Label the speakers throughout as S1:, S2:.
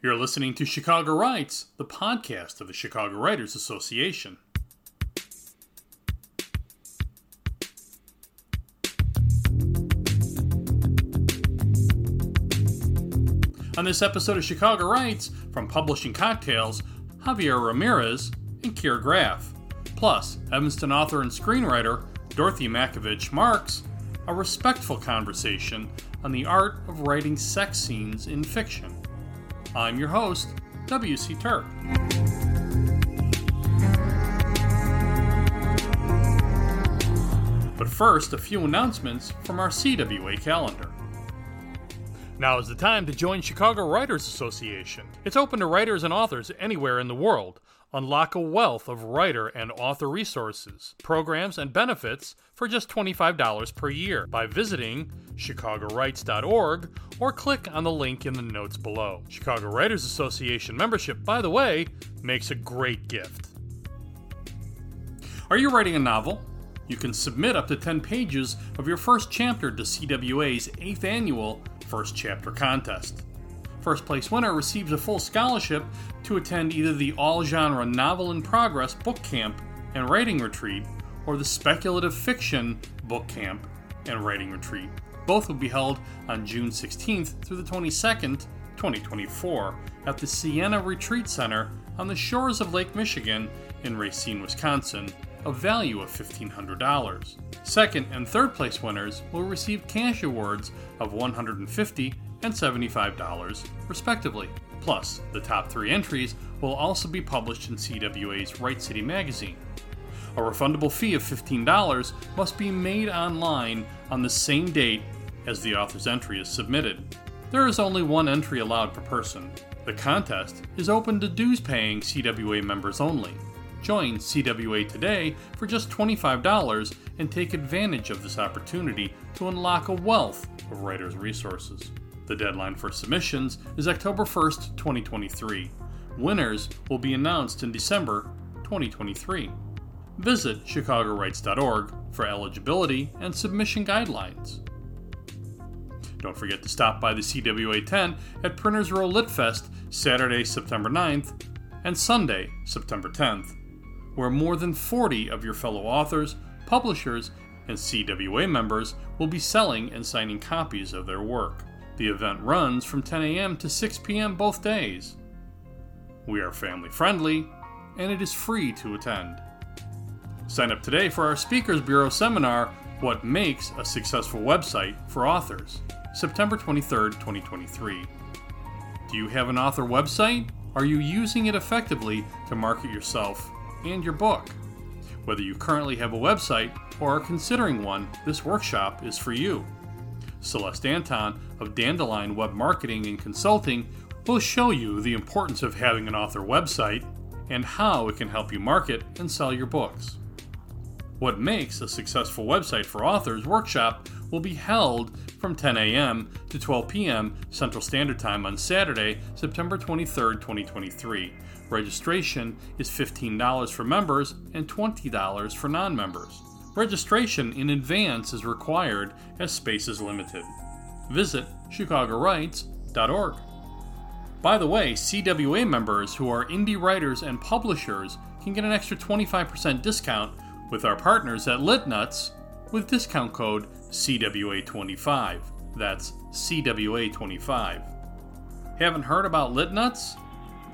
S1: You're listening to Chicago Writes, the podcast of the Chicago Writers Association. On this episode of Chicago Writes, from Publishing Cocktails, Javier Ramirez and Keir Graff. Plus, Evanston author and screenwriter Dorothy Mackevich Marks a respectful conversation on the art of writing sex scenes in fiction. I'm your host, W.C. Turck. But first, a few announcements from our CWA calendar. Now is the time to join Chicago Writers Association. It's open to writers and authors anywhere in the world. Unlock a wealth of writer and author resources, programs, and benefits for just $25 per year by visiting chicagowrites.org or click on the link in the notes below. Chicago Writers Association membership, by the way, makes a great gift. Are you writing a novel? You can submit up to 10 pages of your first chapter to CWA's 8th annual First Chapter Contest. First place winner receives a full scholarship to attend either the all genre novel in progress book camp and writing retreat or the speculative fiction book camp and writing retreat. Both will be held on June 16th through the 22nd, 2024, at the Siena Retreat Center on the shores of Lake Michigan in Racine, Wisconsin, a value of $1,500. Second and third place winners will receive cash awards of $150 and $75, respectively. Plus, the top three entries will also be published in CWA's Write City magazine. A refundable fee of $15 must be made online on the same date as the author's entry is submitted. There is only one entry allowed per person. The contest is open to dues paying CWA members only. Join CWA today for just $25 and take advantage of this opportunity to unlock a wealth of writers' resources. The deadline for submissions is October 1st, 2023. Winners will be announced in December 2023. Visit ChicagoWrites.org for eligibility and submission guidelines. Don't forget to stop by the CWA tent at Printers Row Litfest Saturday, September 9th and Sunday, September 10th, where more than 40 of your fellow authors, publishers, and CWA members will be selling and signing copies of their work. The event runs from 10 a.m. to 6 p.m. both days. We are family friendly, and it is free to attend. Sign up today for our Speakers Bureau seminar, What Makes a Successful Website for Authors, September 23, 2023. Do you have an author website? Are you using it effectively to market yourself and your book? Whether you currently have a website or are considering one, this workshop is for you. Celeste Anton of Dandelion Web Marketing and Consulting will show you the importance of having an author website and how it can help you market and sell your books. What makes a successful website for authors workshop will be held from 10 a.m. to 12 p.m. Central Standard Time on Saturday, September 23, 2023. Registration is $15 for members and $20 for non members. Registration in advance is required as space is limited. Visit chicagowrites.org. By the way, CWA members who are indie writers and publishers can get an extra 25% discount with our partners at LitNuts with discount code CWA25. That's CWA25. Haven't heard about LitNuts?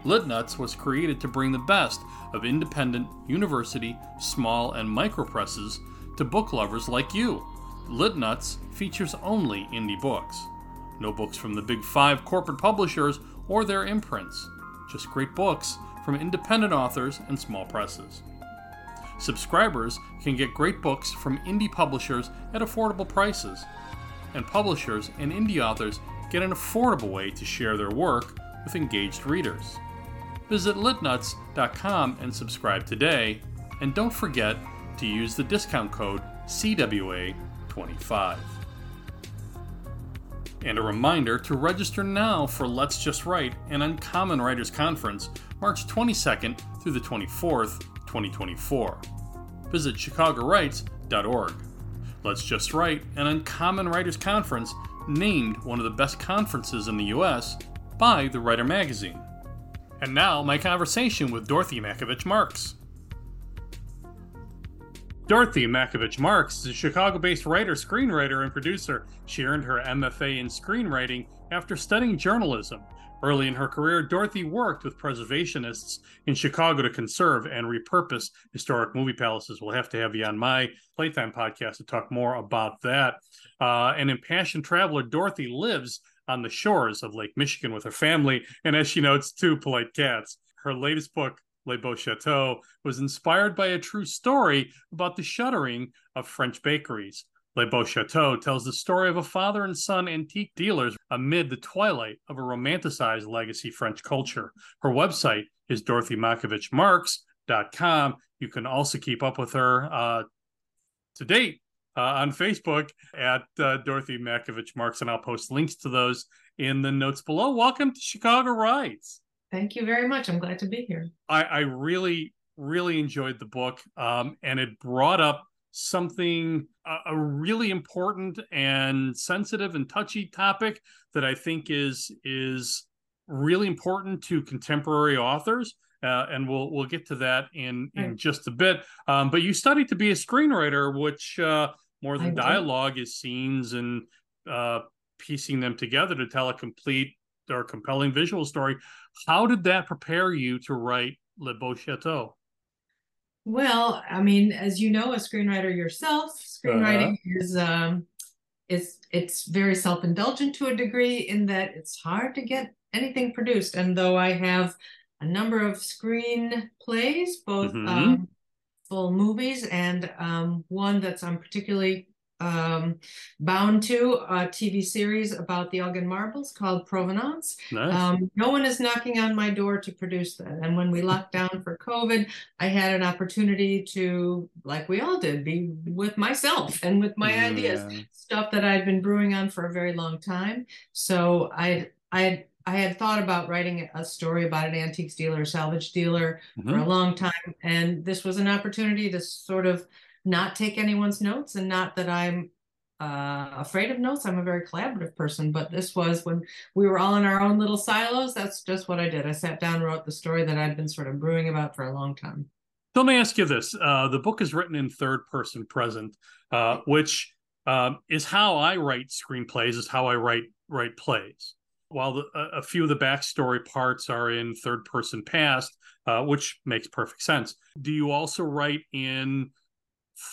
S1: LitNuts was created to bring the best of independent, university, small, and micro presses to book lovers like you. LitNuts features only indie books. No books from the big five corporate publishers or their imprints. Just great books from independent authors and small presses. Subscribers can get great books from indie publishers at affordable prices. And publishers and indie authors get an affordable way to share their work with engaged readers. Visit litnuts.com and subscribe today. And don't forget to use the discount code CWA25. And a reminder to register now for Let's Just Write, an Uncommon Writers Conference, March 22nd through the 24th, 2024. Visit chicagowrites.org. Let's Just Write, an Uncommon Writers Conference, named one of the best conferences in the U.S., by The Writer Magazine. And now, my conversation with Dorothy Mackevich Marks. Dorothy Mackevich Marks is a Chicago based writer, screenwriter, and producer. She earned her MFA in screenwriting after studying journalism. Early in her career, Dorothy worked with preservationists in Chicago to conserve and repurpose historic movie palaces. We'll have to have you on my Playtime podcast to talk more about that. Uh, an impassioned traveler, Dorothy lives on the shores of Lake Michigan with her family, and as she notes, two polite cats. Her latest book, Les Beaux Chateaux, was inspired by a true story about the shuttering of French bakeries. Les Beaux Chateaux tells the story of a father and son antique dealers amid the twilight of a romanticized legacy French culture. Her website is dorothymackevichmarks.com. You can also keep up with her uh, to date uh, on Facebook at uh, Dorothy Mackevich Marks, and I'll post links to those in the notes below. Welcome to Chicago Writes.
S2: Thank you very much. I'm glad to be here.
S1: I, I really, really enjoyed the book, um, and it brought up something a really important and sensitive and touchy topic that I think is is really important to contemporary authors. Uh, and we'll we'll get to that in in right. just a bit. Um, but you studied to be a screenwriter, which uh, more than dialogue is scenes and uh, piecing them together to tell a complete or compelling visual story. How did that prepare you to write Les Beaux Chateaux?
S2: Well, I mean, as you know, a screenwriter yourself, screenwriting uh-huh. is um, it's it's very self indulgent to a degree in that it's hard to get anything produced. And though I have a number of screen plays, both mm-hmm. um, full movies and um, one that's I'm particularly um, bound to a TV series about the Elgin marbles called Provenance. Nice. Um, no one is knocking on my door to produce that. And when we locked down for COVID, I had an opportunity to, like we all did, be with myself and with my yeah. ideas, stuff that I'd been brewing on for a very long time. So I, I I had thought about writing a story about an antiques dealer, salvage dealer mm-hmm. for a long time. And this was an opportunity to sort of not take anyone's notes and not that I'm uh, afraid of notes. I'm a very collaborative person, but this was when we were all in our own little silos. That's just what I did. I sat down, wrote the story that I'd been sort of brewing about for a long time.
S1: So let me ask you this: uh, the book is written in third person present, uh, which um, is how I write screenplays. Is how I write write plays. While the, a, a few of the backstory parts are in third person past, uh, which makes perfect sense. Do you also write in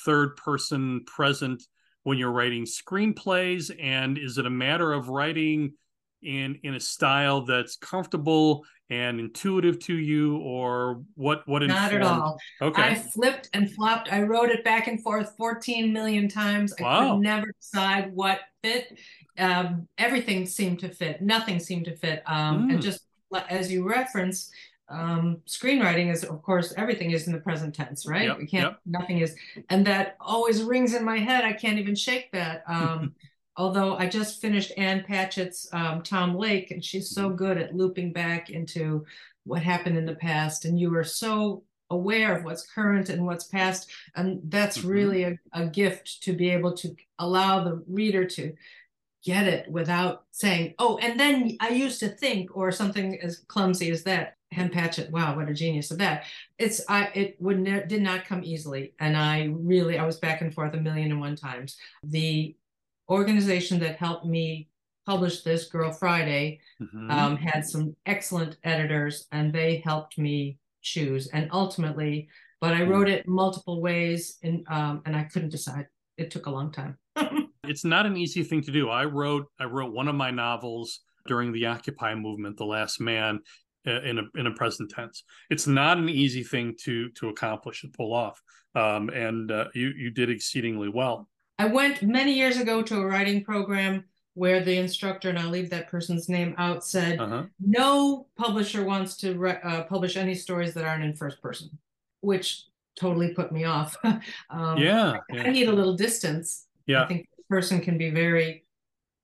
S1: third person present when you're writing screenplays? And is it a matter of writing in in a style that's comfortable and intuitive to you or what what
S2: not informed? at all. Okay. I flipped and flopped. I wrote it back and forth 14 million times. I wow. could never decide what fit. Um, everything seemed to fit. Nothing seemed to fit. Um, mm. and just as you reference um, screenwriting is of course everything is in the present tense right yep, we can't yep. nothing is and that always rings in my head i can't even shake that um, although i just finished ann patchett's um, tom lake and she's so mm-hmm. good at looping back into what happened in the past and you are so aware of what's current and what's past and that's mm-hmm. really a, a gift to be able to allow the reader to get it without saying, oh, and then I used to think, or something as clumsy as that. Ann Patchett, wow, what a genius of that. It's I it would ne- did not come easily. And I really I was back and forth a million and one times. The organization that helped me publish this, Girl Friday, mm-hmm. um, had some excellent editors and they helped me choose. And ultimately, but I wrote it multiple ways and um, and I couldn't decide. It took a long time.
S1: it's not an easy thing to do. I wrote I wrote one of my novels during the Occupy movement, The Last Man, in a in a present tense. It's not an easy thing to to accomplish and pull off. Um, and uh, you you did exceedingly well.
S2: I went many years ago to a writing program where the instructor, and I'll leave that person's name out, said uh-huh. no publisher wants to re- uh, publish any stories that aren't in first person, which totally put me off.
S1: um, yeah,
S2: I, I need a little distance. Yeah, I think person can be very.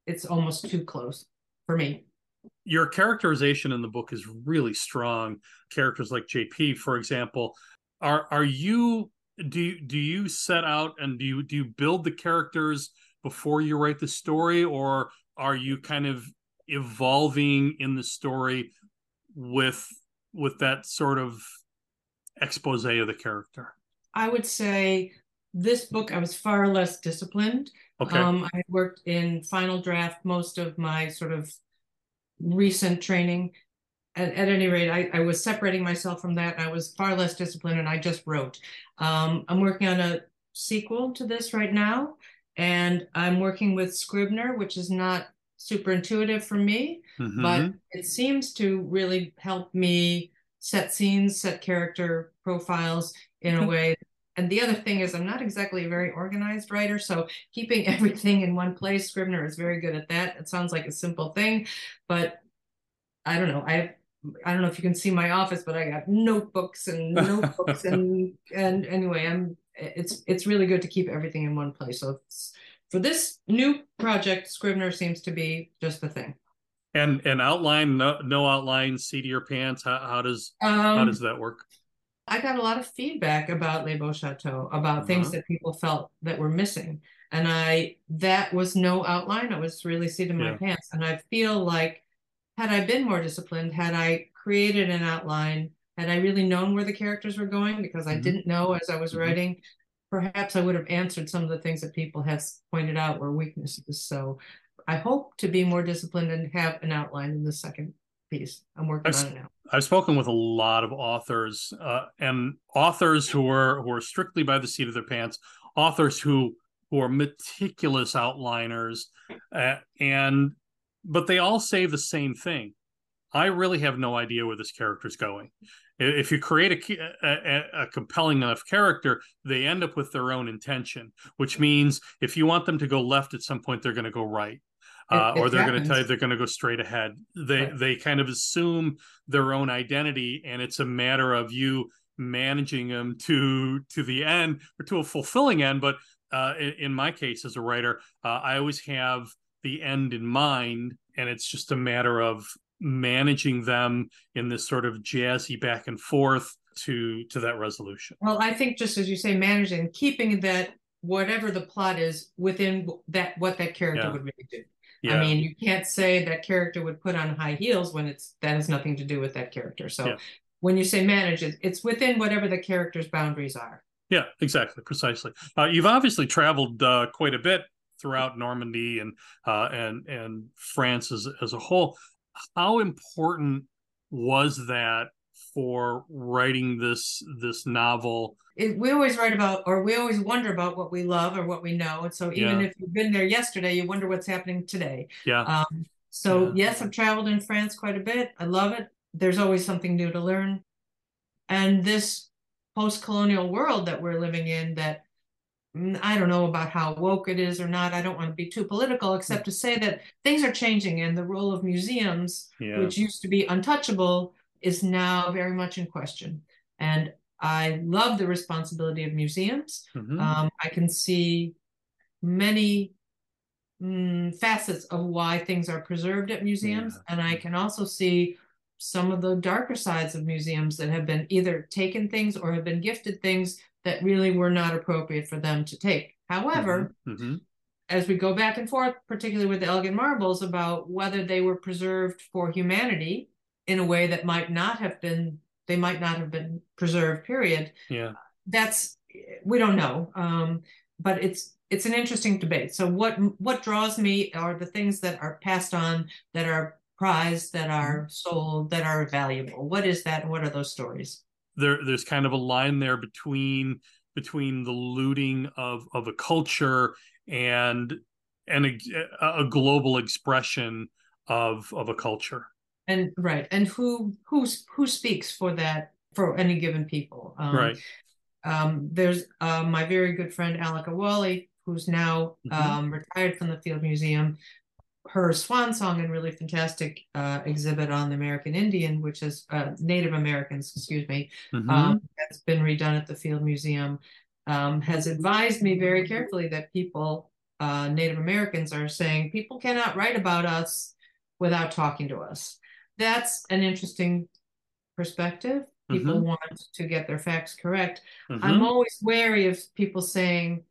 S2: It's almost too close for me
S1: your characterization in the book is really strong. Characters like JP, for example, are are you do you, do you set out and do you do you build the characters before you write the story, or are you kind of evolving in the story with with that sort of expose of the character?
S2: I would say this book I was far less disciplined. Okay. Um, I worked in final draft most of my sort of recent training. At, at any rate, I, I, was separating myself from that. I was far less disciplined, and I just wrote. Um, I'm working on a sequel to this right now, and I'm working with Scrivener, which is not super intuitive for me, mm-hmm. but it seems to really help me set scenes, set character profiles in a way. And the other thing is, I'm not exactly a very organized writer, so keeping everything in one place, Scrivener is very good at that. It sounds like a simple thing, but I don't know. I I don't know if you can see my office, but I got notebooks and notebooks and and anyway, I'm it's it's really good to keep everything in one place. So for this new project, Scrivener seems to be just the thing.
S1: And and outline, no, no outline, seat of your pants. How, how does um, how does that work?
S2: I got a lot of feedback about Les Beaux Chateaux, about uh-huh. things that people felt that were missing. And I that was no outline. I was really seat in my pants. And I feel like had I been more disciplined, had I created an outline, had I really known where the characters were going, because I mm-hmm. didn't know as I was mm-hmm. writing, perhaps I would have answered some of the things that people have pointed out were weaknesses. So I hope to be more disciplined and have an outline in the second piece. I'm working I've, on it now.
S1: I've spoken with a lot of authors, uh, and authors who are who are strictly by the seat of their pants, authors who who are meticulous outliners, uh, and but they all say the same thing. I really have no idea where this character is going if you create a, a, a, compelling enough character they end up with their own intention which means if you want them to go left at some point they're going to go right uh, or they're going to tell you they're going to go straight ahead they right. they kind of assume their own identity and it's a matter of you managing them to to the end or to a fulfilling end but uh, in, in, my case as a writer uh, i always have the end in mind and it's just a matter of managing them in this sort of jazzy back and forth to to that resolution
S2: well i think just as you say managing keeping that whatever the plot is within that what that character yeah. would really do yeah. i mean you can't say that character would put on high heels when it's that has nothing to do with that character so yeah. when you say manage it it's within whatever the character's boundaries are
S1: yeah exactly precisely uh, you've obviously traveled uh, quite a bit throughout Normandy and uh, and and France as as a whole how important was that for writing this this novel
S2: it, we always write about or we always wonder about what we love or what we know and so even yeah. if you've been there yesterday you wonder what's happening today
S1: yeah
S2: um, so yeah. yes i've traveled in france quite a bit i love it there's always something new to learn and this post-colonial world that we're living in that I don't know about how woke it is or not. I don't want to be too political, except to say that things are changing and the role of museums, yeah. which used to be untouchable, is now very much in question. And I love the responsibility of museums. Mm-hmm. Um, I can see many mm, facets of why things are preserved at museums. Yeah. And I can also see some of the darker sides of museums that have been either taken things or have been gifted things that really were not appropriate for them to take. However, mm-hmm. Mm-hmm. as we go back and forth, particularly with the Elgin marbles, about whether they were preserved for humanity in a way that might not have been, they might not have been preserved. Period.
S1: Yeah,
S2: that's we don't know, um, but it's it's an interesting debate. So what what draws me are the things that are passed on, that are prized, that are mm-hmm. sold, that are valuable. What is that? And what are those stories?
S1: there there's kind of a line there between between the looting of of a culture and and a, a global expression of of a culture
S2: and right and who who's who speaks for that for any given people
S1: um, right
S2: um, there's uh, my very good friend Alaka Wali, who's now mm-hmm. um, retired from the Field Museum, her swan song and really fantastic uh, exhibit on the American Indian, which is uh, Native Americans, excuse me, mm-hmm. um, that's been redone at the Field Museum, um, has advised me very carefully that people, uh, Native Americans, are saying people cannot write about us without talking to us. That's an interesting perspective. People mm-hmm. want to get their facts correct. Mm-hmm. I'm always wary of people saying,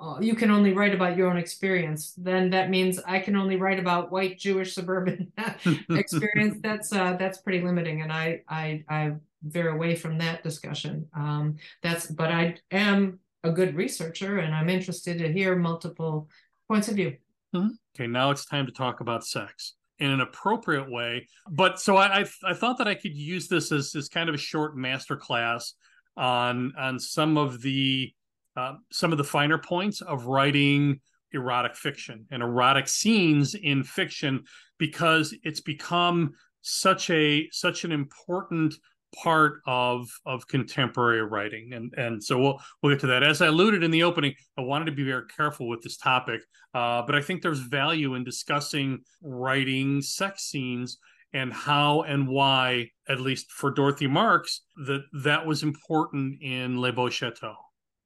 S2: uh, you can only write about your own experience, then that means I can only write about white Jewish suburban experience. That's uh, that's pretty limiting, and I I I veer away from that discussion. Um, that's but I am a good researcher, and I'm interested to hear multiple points of view.
S1: Mm-hmm. Okay, now it's time to talk about sex in an appropriate way. But so I, I, I thought that I could use this as, as kind of a short master class on on some of the uh, some of the finer points of writing erotic fiction and erotic scenes in fiction because it's become such a such an important part of of contemporary writing. And and so we'll we'll get to that. As i alluded in the opening i wanted to be very careful with this topic uh, but i think there's value in discussing writing sex scenes and how and why at least for dorothy marks that that was important in les beaux chateaux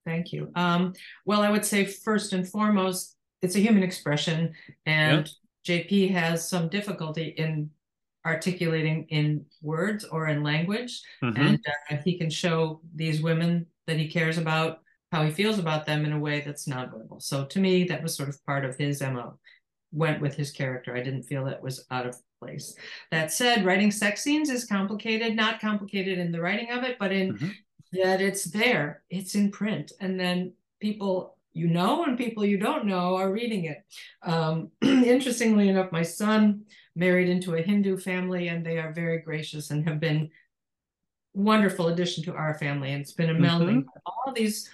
S2: thank you. Um, well i would say first and foremost it's a human expression and jp has some difficulty in articulating in words or in language. Mm-hmm. And uh, he can show these women that he cares about how he feels about them in a way that's nonverbal. So to me, that was sort of part of his MO. Went with his character. I didn't feel that was out of place. That said, writing sex scenes is complicated, not complicated in the writing of it, but in mm-hmm. that it's there, it's in print. And then people you know and people you don't know are reading it. Um, interestingly enough, my son married into a Hindu family, and they are very gracious and have been wonderful addition to our family. And it's been a melding. Mm-hmm. All these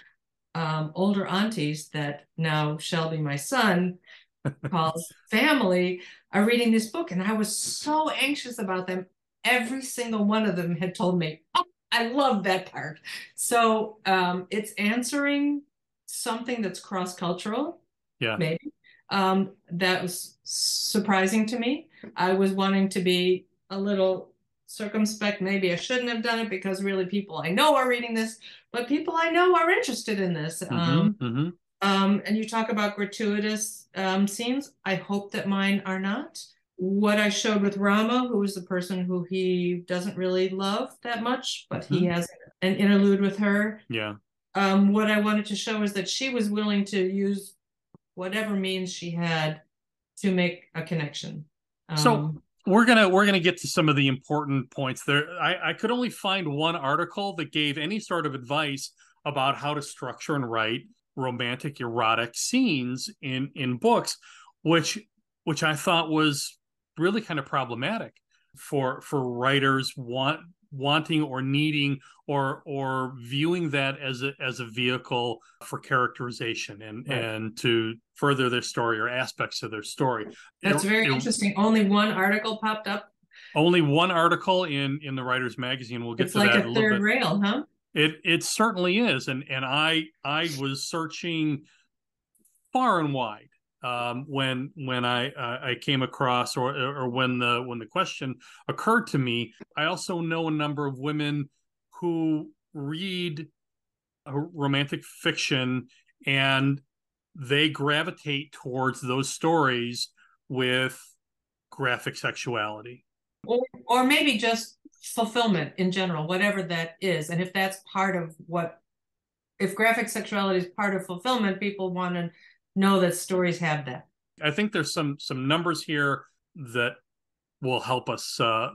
S2: um, older aunties that now Shelby, my son, calls family, are reading this book, and I was so anxious about them. Every single one of them had told me, "Oh, I love that part." So um, it's answering something that's cross cultural.
S1: Yeah,
S2: maybe um, that was surprising to me. I was wanting to be a little circumspect. Maybe I shouldn't have done it because really people I know are reading this, but people I know are interested in this. Mm-hmm, um, mm-hmm. Um, and you talk about gratuitous um, scenes. I hope that mine are not. What I showed with Rama, who is the person who he doesn't really love that much, but mm-hmm. he has an interlude with her.
S1: Yeah.
S2: Um, what I wanted to show is that she was willing to use whatever means she had to make a connection.
S1: Um, so we're gonna we're gonna get to some of the important points there. I, I could only find one article that gave any sort of advice about how to structure and write romantic erotic scenes in in books, which which I thought was really kind of problematic for for writers want wanting or needing or or viewing that as a as a vehicle for characterization and right. and to further their story or aspects of their story.
S2: That's it, very it, interesting. Only one article popped up.
S1: Only one article in in the Writers Magazine. We'll get
S2: it's
S1: to
S2: like
S1: that
S2: a,
S1: a
S2: third rail, huh?
S1: It it certainly is, and and I I was searching far and wide um, when when I uh, I came across or or when the when the question occurred to me. I also know a number of women who read romantic fiction and they gravitate towards those stories with graphic sexuality
S2: or, or maybe just fulfillment in general whatever that is and if that's part of what if graphic sexuality is part of fulfillment people want to know that stories have that.
S1: I think there's some some numbers here that will help us uh,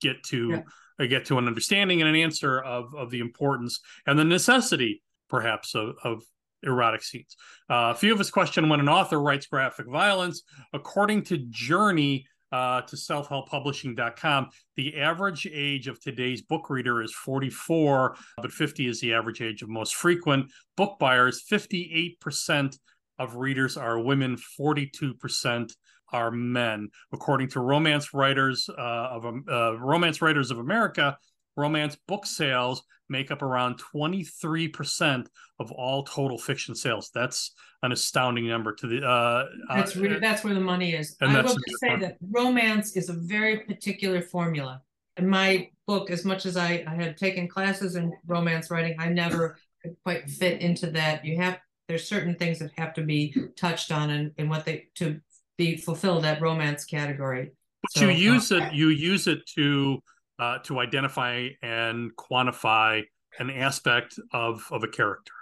S1: get to yeah. uh, get to an understanding and an answer of of the importance and the necessity, perhaps, of, of erotic scenes. Uh, a few of us question when an author writes graphic violence. According to Journey, uh, to selfhelppublishing.com. The average age of today's book reader is 44, but 50 is the average age of most frequent book buyers. 58% of readers are women, 42% are men. According to Romance Writers uh, of uh, Romance Writers of America, romance book sales make up around 23% of all total fiction sales. That's an astounding number to the uh,
S2: that's really, that's where the money is. I will just say that romance is a very particular formula. In my book, as much as I, I had taken classes in romance writing, I never could quite fit into that. You have there's certain things that have to be touched on and, and what they to be fulfilled that romance category.
S1: But so, you use uh, it you use it to uh, to identify and quantify an aspect of of a character.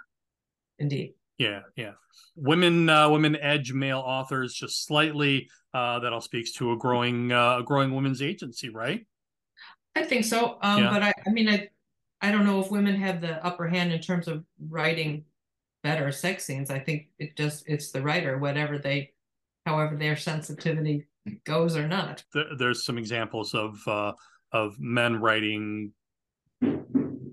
S2: Indeed.
S1: Yeah, yeah. Women, uh, women edge male authors just slightly. Uh, that all speaks to a growing, uh, a growing women's agency, right?
S2: I think so. Um, yeah. But I, I mean, I, I don't know if women have the upper hand in terms of writing better sex scenes. I think it just it's the writer, whatever they, however their sensitivity goes or not.
S1: There's some examples of uh, of men writing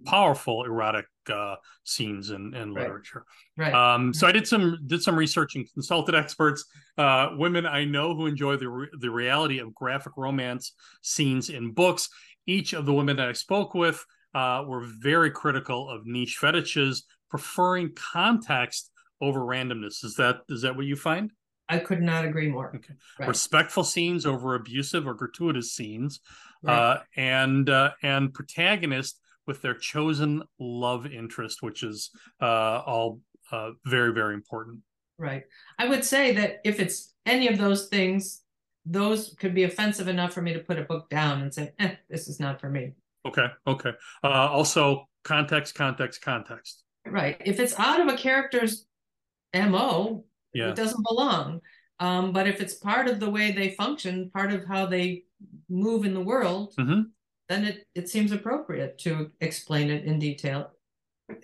S1: powerful erotic uh, scenes in, in right. literature.
S2: Right.
S1: Um, so I did some did some research and consulted experts, uh, women I know who enjoy the re- the reality of graphic romance scenes in books. Each of the women that I spoke with uh, were very critical of niche fetishes, preferring context over randomness. Is that is that what you find?
S2: I could not agree more.
S1: Okay. Right. Respectful scenes over abusive or gratuitous scenes, right. uh, and uh, and protagonist with their chosen love interest, which is uh, all uh, very very important.
S2: Right. I would say that if it's any of those things, those could be offensive enough for me to put a book down and say, eh, "This is not for me."
S1: Okay. Okay. Uh, also, context, context, context.
S2: Right. If it's out of a character's mo, yeah. it doesn't belong. Um, but if it's part of the way they function, part of how they move in the world, mm-hmm. then it, it seems appropriate to explain it in detail.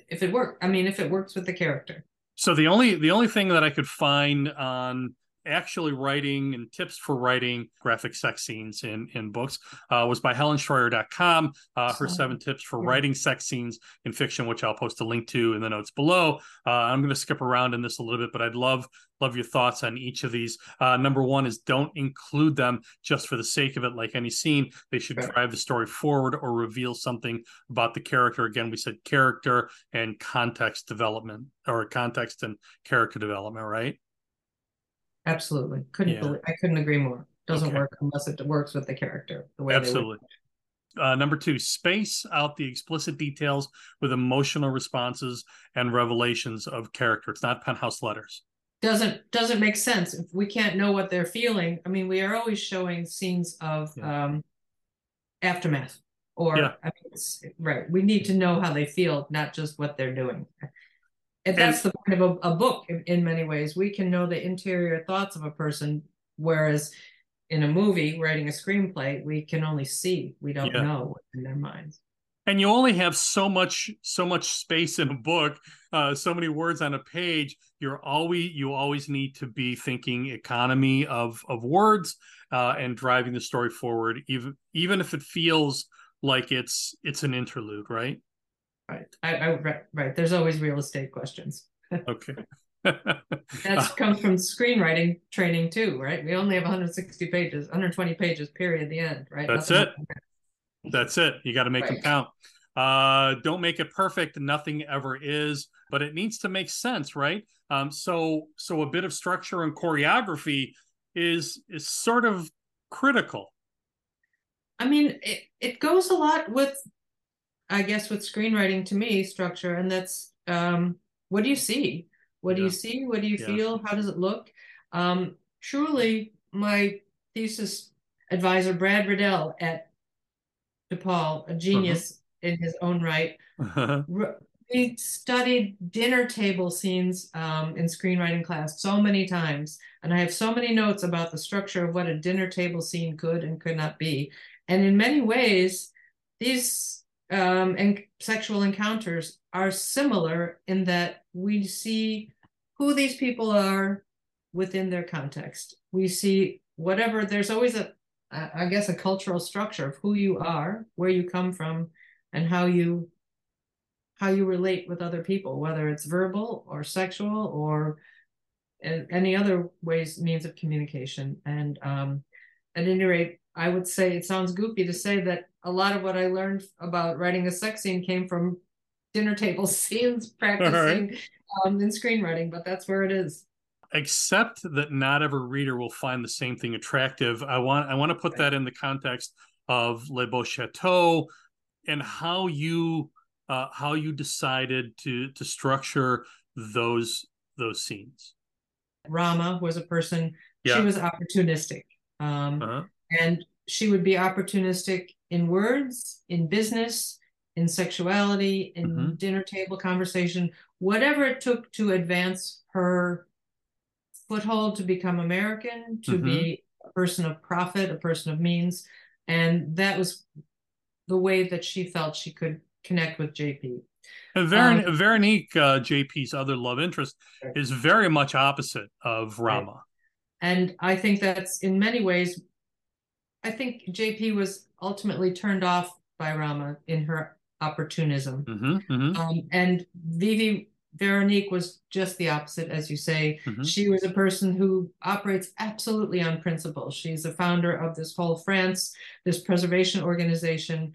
S2: If it works, I mean, if it works with the character.
S1: So the only the only thing that I could find on actually writing and tips for writing graphic sex scenes in, in books uh, was by helenscheuerer.com. Uh, her seven tips for yeah. writing sex scenes in fiction, which I'll post a link to in the notes below. Uh, I'm going to skip around in this a little bit, but I'd love love your thoughts on each of these. Uh, number one is don't include them just for the sake of it, like any scene. They should drive the story forward or reveal something about the character. Again, we said character and context development or context and character development, right?
S2: Absolutely. Couldn't yeah. believe, I couldn't agree more. Doesn't okay. work unless it works with the character the way
S1: Absolutely. Uh, number two, space out the explicit details with emotional responses and revelations of character. It's not penthouse letters.
S2: Doesn't doesn't make sense if we can't know what they're feeling. I mean, we are always showing scenes of yeah. um, aftermath, or yeah. I mean, right. We need to know how they feel, not just what they're doing. And that's the point of a, a book in, in, many ways. We can know the interior thoughts of a person, whereas in a movie, writing a screenplay, we can only see. We don't yeah. know what's in their minds.
S1: And you only have so much so much space in a book, uh, so many words on a page. You're always you always need to be thinking economy of of words uh, and driving the story forward, even even if it feels like it's it's an interlude, right?
S2: Right. I, I right, right. There's always real estate questions.
S1: okay.
S2: that comes from screenwriting training too, right? We only have 160 pages, 120 pages, period, the end, right?
S1: That's Nothing it. That's it. You got to make right. them count. Uh, don't make it perfect. Nothing ever is, but it needs to make sense, right? Um, so, so a bit of structure and choreography is is sort of critical.
S2: I mean, it, it goes a lot with I guess with screenwriting to me structure, and that's um, what do you see? What yeah. do you see? What do you yeah. feel? How does it look? Um, truly, my thesis advisor Brad Riddell at DePaul, a genius uh-huh. in his own right, uh-huh. we studied dinner table scenes um, in screenwriting class so many times, and I have so many notes about the structure of what a dinner table scene could and could not be. And in many ways, these um, and sexual encounters are similar in that we see who these people are within their context. We see whatever, there's always a, I guess, a cultural structure of who you are, where you come from, and how you how you relate with other people, whether it's verbal or sexual or any other ways means of communication. And um, at any rate, I would say it sounds goofy to say that a lot of what I learned about writing a sex scene came from dinner table scenes practicing right. um, in screenwriting, but that's where it is.
S1: Except that not every reader will find the same thing attractive. I want I want to put right. that in the context of Les Beaux Chateaux and how you uh, how you decided to to structure those those scenes.
S2: Rama was a person. Yeah. She was opportunistic, um, uh-huh. and she would be opportunistic in words, in business, in sexuality, in mm-hmm. dinner table conversation, whatever it took to advance her foothold to become American, to mm-hmm. be a person of profit, a person of means. And that was the way that she felt she could connect with JP.
S1: And Veron- um, Veronique, uh, JP's other love interest, right. is very much opposite of Rama. Right.
S2: And I think that's in many ways, I think JP was ultimately turned off by Rama in her opportunism. Mm-hmm, mm-hmm. Um, and Vivi Veronique was just the opposite, as you say. Mm-hmm. She was a person who operates absolutely on principle. She's the founder of this whole France, this preservation organization,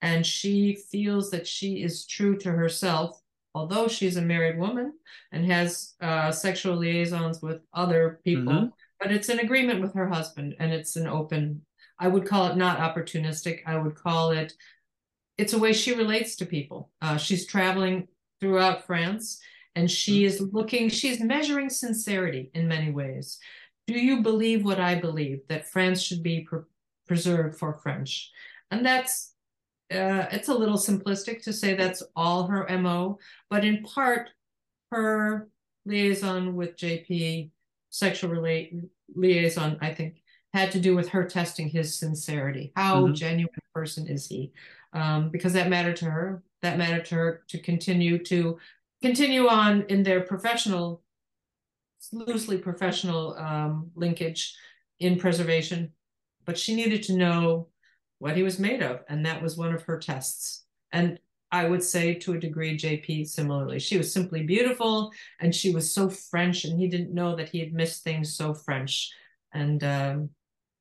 S2: and she feels that she is true to herself, although she's a married woman and has uh, sexual liaisons with other people. Mm-hmm. But it's an agreement with her husband, and it's an open. I would call it not opportunistic. I would call it. It's a way she relates to people. Uh, she's traveling throughout France. And she is looking, she's measuring sincerity in many ways. Do you believe what I believe that France should be pre- preserved for French? And that's, uh, it's a little simplistic to say that's all her MO, but in part, her liaison with JP, sexual relate, liaison, I think, had to do with her testing his sincerity. How mm-hmm. genuine a person is he? Um, because that mattered to her that mattered to her to continue to continue on in their professional, loosely professional um, linkage in preservation. But she needed to know what he was made of, and that was one of her tests. And I would say to a degree, JP similarly. She was simply beautiful and she was so French, and he didn't know that he had missed things so French. And um,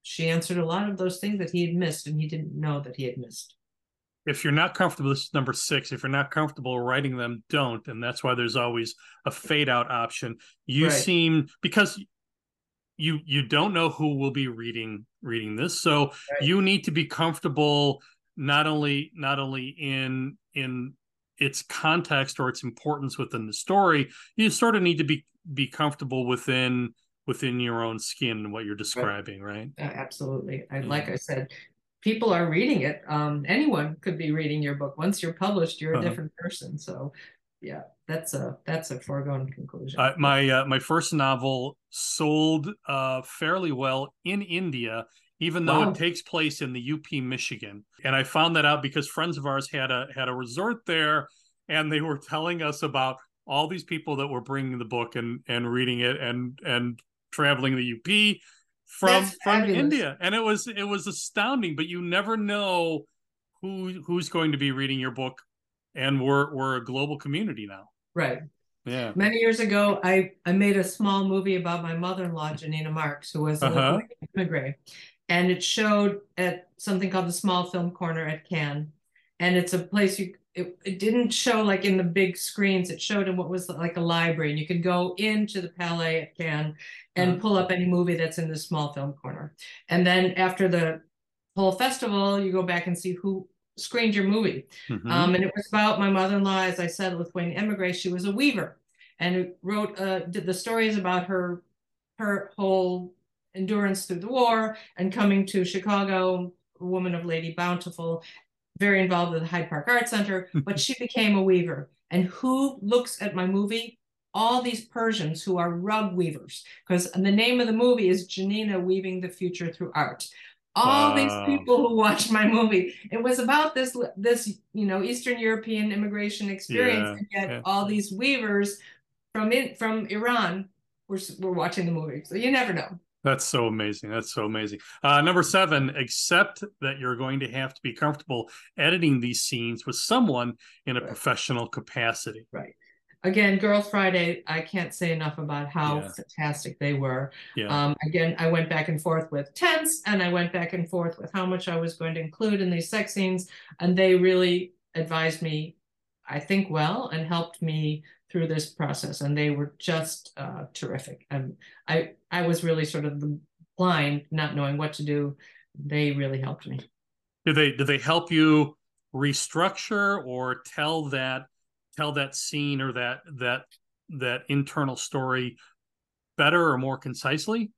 S2: she answered a lot of those things that he had missed, and he didn't know that he had missed
S1: if you're not comfortable this is number six if you're not comfortable writing them don't and that's why there's always a fade out option you right. seem because you you don't know who will be reading reading this so right. you need to be comfortable not only not only in in its context or its importance within the story you sort of need to be be comfortable within within your own skin what you're describing right,
S2: right? Uh, absolutely I, like i said people are reading it. Um, anyone could be reading your book. Once you're published, you're a uh-huh. different person. So, yeah, that's a that's a foregone conclusion.
S1: Uh, my uh, my first novel sold uh, fairly well in India, even though wow. it takes place in the UP, Michigan. And I found that out because friends of ours had a had a resort there, and they were telling us about all these people that were bringing the book and and reading it and and traveling the UP from from India, and it was it was astounding. But you never know who who's going to be reading your book, and we're we're a global community now.
S2: Right.
S1: Yeah.
S2: Many years ago, I I made a small movie about my mother-in-law, Janina Marks, who was a uh-huh. immigrant, and it showed at something called the Small Film Corner at Cannes, and it's a place you it, it didn't show like in the big screens. It showed in what was like a library, and you could go into the Palais at Cannes and pull up any movie that's in the small film corner. And then after the whole festival, you go back and see who screened your movie. Mm-hmm. Um, and it was about my mother-in-law, as I said, Lithuanian emigre. She was a weaver, and wrote uh, the stories about her her whole endurance through the war and coming to Chicago, a woman of Lady Bountiful, very involved with the Hyde Park Art Center, but she became a weaver. And who looks at my movie? All these Persians who are rug weavers, because the name of the movie is Janina Weaving the Future Through Art. All wow. these people who watched my movie, it was about this this you know Eastern European immigration experience, yeah, and yet yeah. all these weavers from in, from Iran were were watching the movie. So you never know.
S1: That's so amazing. That's so amazing. Uh, number seven, accept that you're going to have to be comfortable editing these scenes with someone in a right. professional capacity.
S2: Right. Again, Girls Friday, I can't say enough about how yeah. fantastic they were. Yeah. Um, again, I went back and forth with tense and I went back and forth with how much I was going to include in these sex scenes. And they really advised me, I think, well, and helped me through this process, and they were just uh, terrific. And I I was really sort of blind, not knowing what to do. They really helped me.
S1: Did they did they help you restructure or tell that tell that scene or that that that internal story better or more concisely?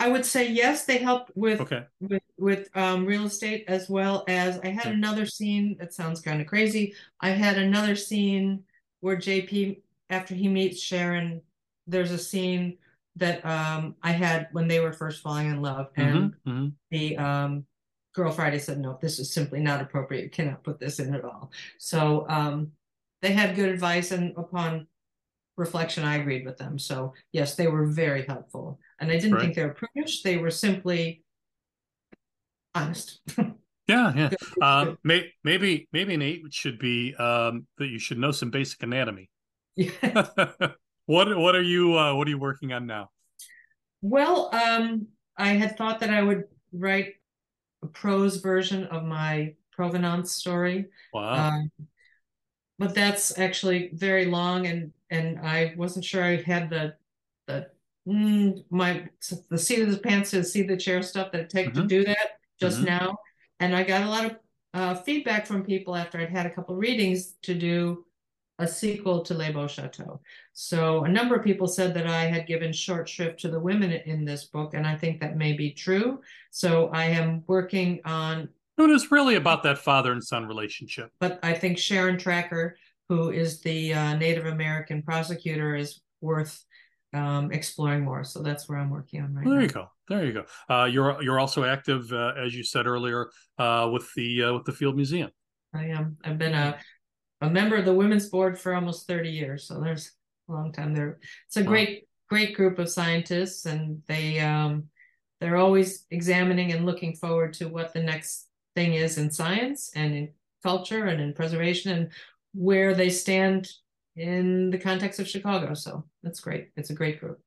S2: I would say yes. They helped with okay. with with um, real estate as well as I had okay. another scene that sounds kind of crazy. I had another scene where JP after he meets Sharon, there's a scene that um, I had when they were first falling in love, mm-hmm, and mm-hmm, mm-hmm. the um, Girl Friday said, "No, this is simply not appropriate. You cannot put this in at all." So um, they had good advice, and upon reflection, I agreed with them. So yes, they were very helpful, and I didn't right. think they were prudish. They were simply honest.
S1: yeah, yeah. Uh, may, maybe maybe an eight should be um, that you should know some basic anatomy. What what are you uh, what are you working on now?
S2: Well, um, I had thought that I would write a prose version of my provenance story.
S1: Wow. Um,
S2: but that's actually very long and and I wasn't sure I had the the mm, my the seat of the pants to see the chair stuff that it take mm-hmm. to do that just mm-hmm. now. And I got a lot of uh, feedback from people after I'd had a couple readings to do a sequel to Les Beaux Chateaux. So a number of people said that I had given short shrift to the women in this book, and I think that may be true. So I am working on.
S1: It is really about that father and son relationship.
S2: But I think Sharon Tracker, who is the uh, Native American prosecutor, is worth um, exploring more. So that's where I'm working on right
S1: there
S2: now.
S1: There you go. There you go. Uh, you're you're also active, uh, as you said earlier, uh, with the uh, with the Field Museum.
S2: I am. I've been a a member of the women's board for almost 30 years. So there's a long time there. It's a wow. great, great group of scientists and they um they're always examining and looking forward to what the next thing is in science and in culture and in preservation and where they stand in the context of Chicago. So that's great. It's a great group.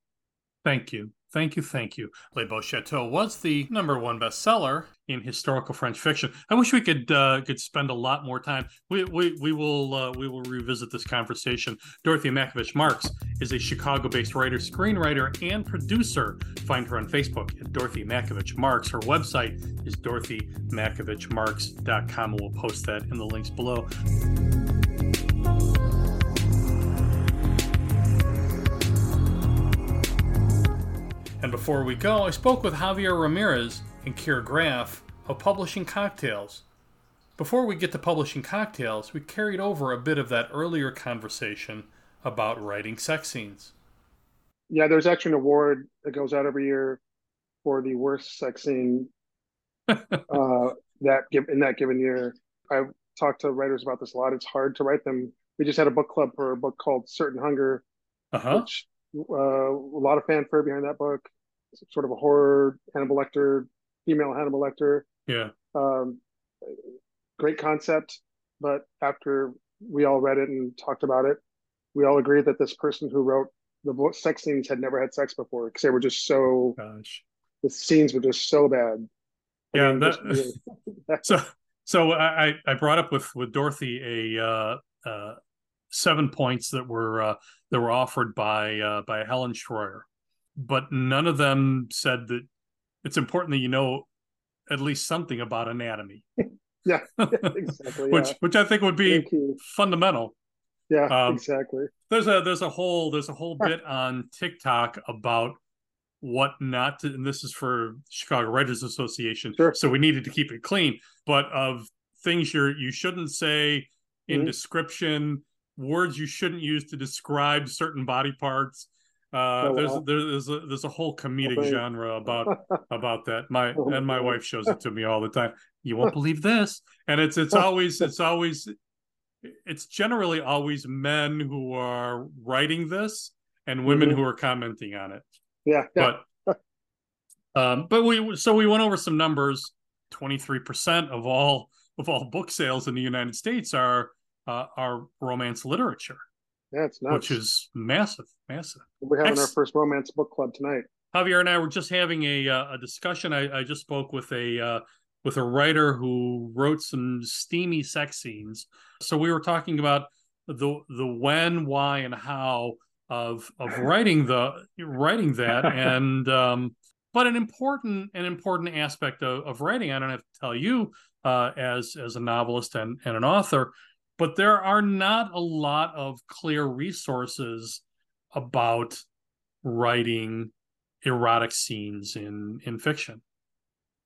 S1: Thank you. Thank you, thank you. Les Beaux was the number one bestseller in historical French fiction. I wish we could uh, could spend a lot more time. We we, we will uh, we will revisit this conversation. Dorothy Mackevich Marks is a Chicago-based writer, screenwriter, and producer. Find her on Facebook at Dorothy Mackevich Marks. Her website is dorothymackevichmarks.com. We'll post that in the links below. Before we go, I spoke with Javier Ramirez and Keir Graff of Publishing Cocktails. Before we get to Publishing Cocktails, we carried over a bit of that earlier conversation about writing sex scenes.
S3: Yeah, there's actually an award that goes out every year for the worst sex scene uh, that in that given year. I've talked to writers about this a lot. It's hard to write them. We just had a book club for a book called Certain Hunger, uh-huh. which uh, a lot of fanfare behind that book. Sort of a horror Hannibal Lecter, female Hannibal Lecter.
S1: Yeah.
S3: Um, great concept, but after we all read it and talked about it, we all agreed that this person who wrote the sex scenes had never had sex before because they were just so. Gosh. The scenes were just so bad.
S1: Yeah, I mean, that, really, so so I I brought up with with Dorothy a uh, uh, seven points that were uh, that were offered by uh, by Helen Scheuerer, but none of them said that it's important that you know at least something about anatomy.
S3: yeah, exactly.
S1: which yeah. which I think would be fundamental.
S3: Yeah, um, exactly.
S1: There's a there's a whole there's a whole bit on TikTok about what not to, and this is for Chicago Writers Association. Sure. So we needed to keep it clean, but of things you're you shouldn't say in mm-hmm. description words you shouldn't use to describe certain body parts. Uh, oh, there's there's a, there's a whole comedic okay. genre about about that. My oh, and my wife shows it to me all the time. You won't believe this, and it's it's always it's always it's generally always men who are writing this and women mm-hmm. who are commenting on it.
S3: Yeah,
S1: yeah. but um, but we so we went over some numbers. Twenty three percent of all of all book sales in the United States are uh, our romance literature.
S3: Yeah, it's
S1: nuts. Which is massive, massive.
S3: We're having Ex- our first romance book club tonight.
S1: Javier and I were just having a uh, a discussion. I, I, just spoke with a uh, with a writer who wrote some steamy sex scenes. So we were talking about the the when, why, and how of of writing the writing that, and um, but an important an important aspect of, of writing. I don't have to tell you uh, as as a novelist and, and an author but there are not a lot of clear resources about writing erotic scenes in in fiction.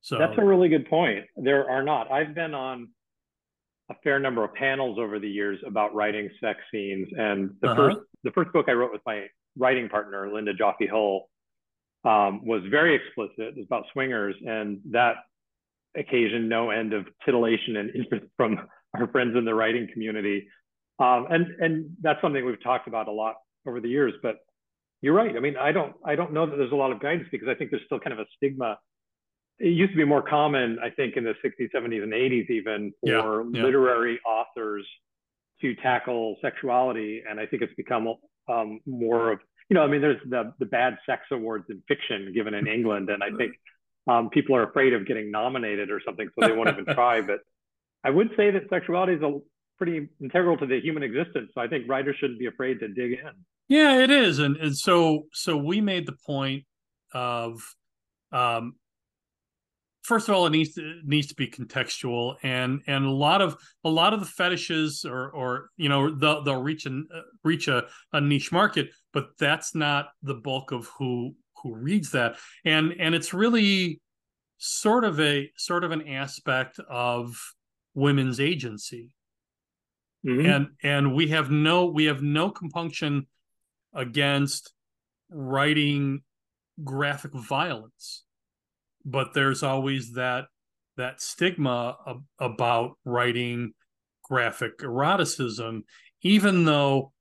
S4: So that's a really good point. There are not. I've been on a fair number of panels over the years about writing sex scenes, and the uh-huh. first the first book I wrote with my writing partner Linda Joffe Hull um, was very explicit. It was about swingers, and that occasioned no end of titillation and interest from our friends in the writing community. Um, and and that's something we've talked about a lot over the years. But you're right. I mean, I don't I don't know that there's a lot of guidance because I think there's still kind of a stigma. It used to be more common, I think, in the 60s, 70s, and 80s, even for yeah, yeah. literary authors to tackle sexuality, and I think it's become um, more of you know, I mean, there's the the bad sex awards in fiction given in England, and I think um, people are afraid of getting nominated or something, so they won't even try. But I would say that sexuality is a pretty integral to the human existence. So I think writers shouldn't be afraid to dig in.
S1: Yeah, it is, and and so so we made the point of, um, first of all, it needs to it needs to be contextual, and and a lot of a lot of the fetishes or or you know they'll they'll reach an uh, reach a, a niche market, but that's not the bulk of who who reads that, and and it's really sort of a sort of an aspect of women's agency mm-hmm. and and we have no we have no compunction against writing graphic violence but there's always that that stigma of, about writing graphic eroticism even though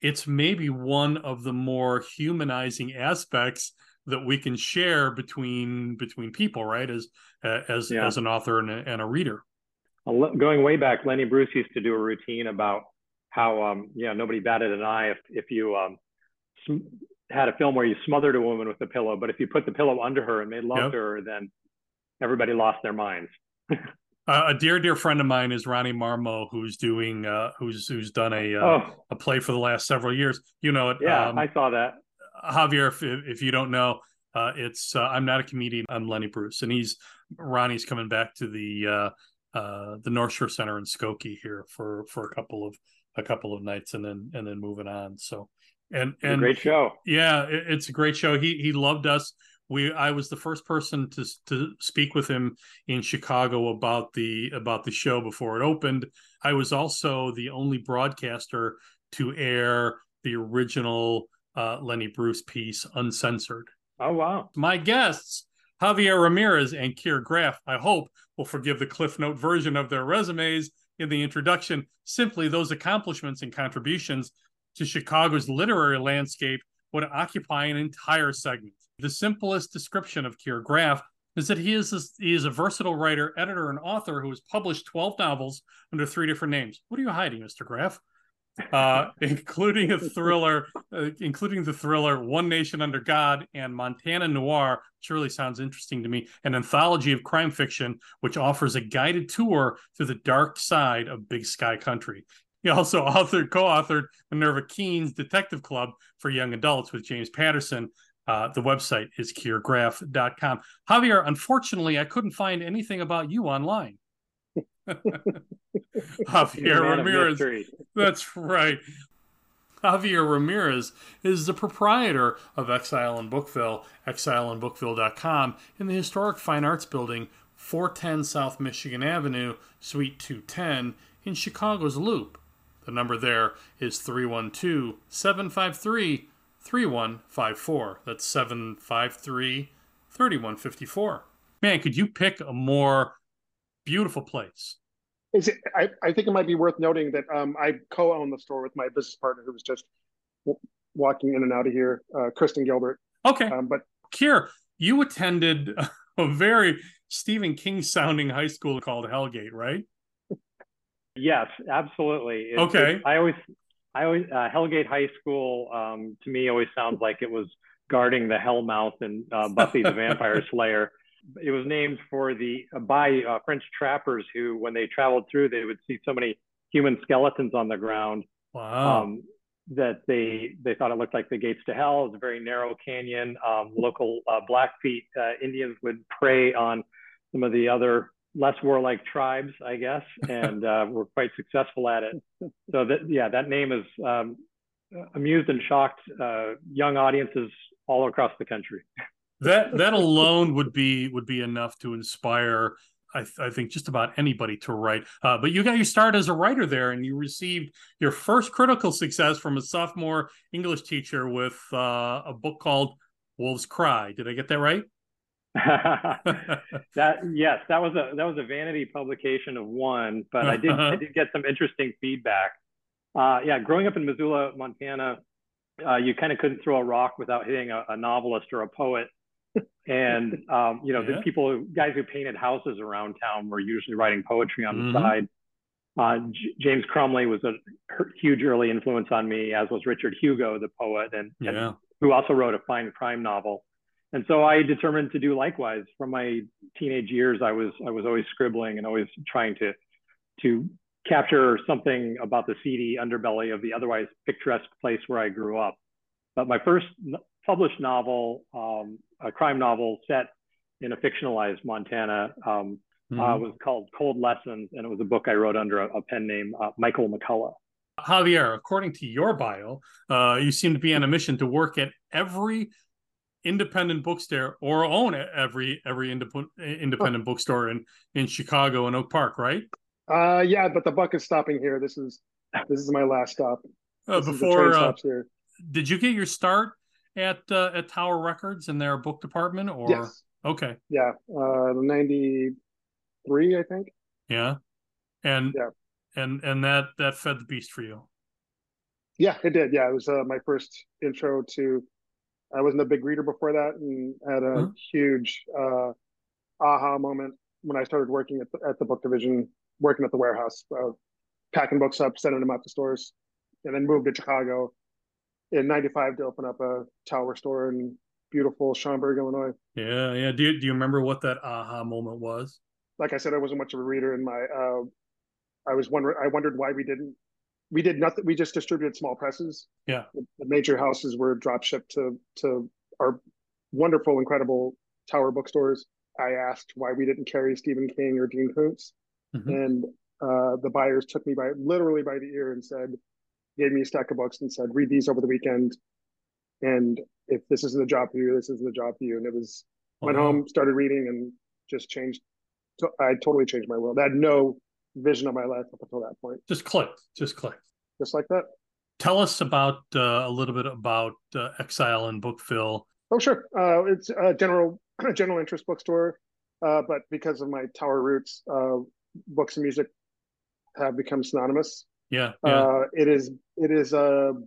S1: it's maybe one of the more humanizing aspects that we can share between between people right as as yeah. as an author and a, and a reader
S4: going way back lenny bruce used to do a routine about how um yeah nobody batted an eye if if you um had a film where you smothered a woman with a pillow but if you put the pillow under her and made love yep. to her then everybody lost their minds
S1: Uh, a dear, dear friend of mine is Ronnie Marmo, who's doing, uh, who's who's done a uh, oh. a play for the last several years. You know it.
S4: Yeah, um, I saw that.
S1: Javier, if if you don't know, uh, it's uh, I'm not a comedian. I'm Lenny Bruce, and he's Ronnie's coming back to the uh, the North Shore Center in Skokie here for for a couple of a couple of nights, and then and then moving on. So and and
S4: great show.
S1: Yeah, it, it's a great show. He he loved us. We I was the first person to to speak with him in Chicago about the about the show before it opened. I was also the only broadcaster to air the original uh, Lenny Bruce piece uncensored.
S4: Oh wow!
S1: My guests Javier Ramirez and Keir Graff, I hope, will forgive the Cliff Note version of their resumes in the introduction. Simply, those accomplishments and contributions to Chicago's literary landscape would occupy an entire segment. The simplest description of Keir Graff is that he is a, he is a versatile writer, editor, and author who has published 12 novels under three different names. What are you hiding, Mr. Graff? Uh, including a thriller, uh, including the thriller One Nation Under God and Montana Noir, which really sounds interesting to me, an anthology of crime fiction which offers a guided tour through the dark side of Big Sky Country. He also authored, co-authored Minerva Keen's Detective Club for young adults with James Patterson. Uh, the website is keirgraff.com. Javier, unfortunately, I couldn't find anything about you online. Javier Ramirez. That's right. Javier Ramirez is the proprietor of Exile in Bookville, exileinbookville.com, in the historic Fine Arts Building, 410 South Michigan Avenue, Suite 210, in Chicago's Loop. The number there is 312 753 3154. That's 753 3154. Man, could you pick a more beautiful place.
S3: Is it, I, I think it might be worth noting that um, I co-own the store with my business partner who was just w- walking in and out of here, uh, Kristen Gilbert.
S1: Okay.
S3: Um, but
S1: Keir, you attended a very Stephen King sounding high school called Hellgate, right?
S4: Yes, absolutely.
S1: It, okay. It,
S4: I always, I always, uh, Hellgate High School um, to me always sounds like it was guarding the Hellmouth and uh, Buffy the Vampire Slayer. It was named for the uh, by uh, French trappers who, when they traveled through, they would see so many human skeletons on the ground.
S1: Wow. Um,
S4: that they they thought it looked like the gates to hell. It's a very narrow canyon. Um, local uh, Blackfeet uh, Indians would prey on some of the other less warlike tribes, I guess, and uh, were quite successful at it. So that yeah, that name has um, amused and shocked uh, young audiences all across the country.
S1: that that alone would be would be enough to inspire I, th- I, think just about anybody to write. Uh, but you got your start as a writer there, and you received your first critical success from a sophomore English teacher with uh, a book called Wolves Cry. Did I get that right?
S4: that yes, that was a that was a vanity publication of one, but I did I did get some interesting feedback. Uh, yeah, growing up in Missoula, Montana, uh, you kind of couldn't throw a rock without hitting a, a novelist or a poet. And um, you know, yeah. the people, guys who painted houses around town were usually writing poetry on mm-hmm. the side. Uh, J- James Crumley was a huge early influence on me, as was Richard Hugo, the poet, and, yeah. and who also wrote a fine crime novel and so I determined to do likewise. From my teenage years, I was I was always scribbling and always trying to to capture something about the seedy underbelly of the otherwise picturesque place where I grew up. But my first published novel, um, a crime novel set in a fictionalized Montana, um, uh, mm-hmm. uh, was called Cold Lessons, and it was a book I wrote under a, a pen name uh, Michael McCullough.
S1: Javier, according to your bio, uh, you seem to be on a mission to work at every independent bookstore or own every every independent independent bookstore in in Chicago and Oak Park, right?
S3: Uh, yeah, but the buck is stopping here. This is this is my last stop.
S1: Uh, before uh, did you get your start at uh, at Tower Records in their book department or?
S3: Yes.
S1: okay.
S3: Yeah uh 93 I think.
S1: Yeah. And yeah. and and that that fed the beast for you?
S3: Yeah it did. Yeah it was uh, my first intro to I wasn't a big reader before that, and had a mm-hmm. huge uh, aha moment when I started working at the, at the book division, working at the warehouse, uh, packing books up, sending them out to stores, and then moved to Chicago in '95 to open up a tower store in beautiful Schaumburg, Illinois.
S1: Yeah, yeah. Do you, do you remember what that aha moment was?
S3: Like I said, I wasn't much of a reader, and my uh, I was wondering. I wondered why we didn't we did nothing. We just distributed small presses.
S1: Yeah.
S3: The, the major houses were drop shipped to to our wonderful, incredible tower bookstores. I asked why we didn't carry Stephen King or Dean Koontz, mm-hmm. and uh, the buyers took me by literally by the ear and said, gave me a stack of books and said, read these over the weekend, and if this isn't the job for you, this isn't the job for you. And it was oh, went wow. home, started reading, and just changed. I totally changed my world. I had no vision of my life up until that point.
S1: Just clicked. Just clicked.
S3: Just like that.
S1: Tell us about uh, a little bit about uh, Exile in Bookville.
S3: Oh, sure. Uh, it's a general general interest bookstore, uh, but because of my tower roots, uh, books and music have become synonymous.
S1: Yeah. yeah.
S3: Uh, it is it is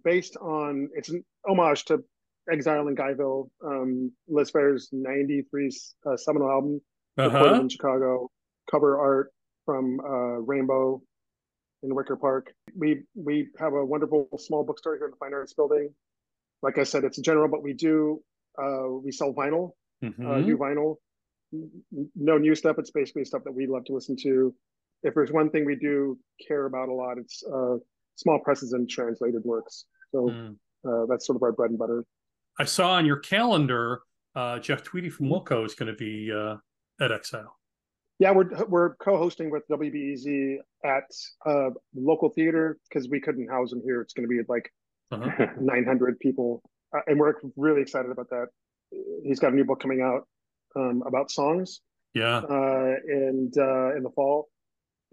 S3: based on it's an homage to Exile in Guyville, um, Liz Phair's '93 seminal album, uh-huh. recorded in Chicago. Cover art from uh, Rainbo in Wicker Park. We we have a wonderful small bookstore here in the Fine Arts Building. Like I said, it's general, but we do uh, we sell vinyl, mm-hmm. uh, new vinyl. No new stuff. It's basically stuff that we love to listen to. If there's one thing we do care about a lot, it's uh, small presses and translated works. So mm. Uh, that's sort of our bread and butter.
S1: I saw on your calendar, uh, Jeff Tweedy from Wilco is going to be uh, at Exile.
S3: Yeah, we're we're co-hosting with WBEZ at uh, local theater because we couldn't house them here. It's going to be like uh-huh. 900 people, uh, and we're really excited about that. He's got a new book coming out um, about songs.
S1: Yeah,
S3: uh, and uh, in the fall,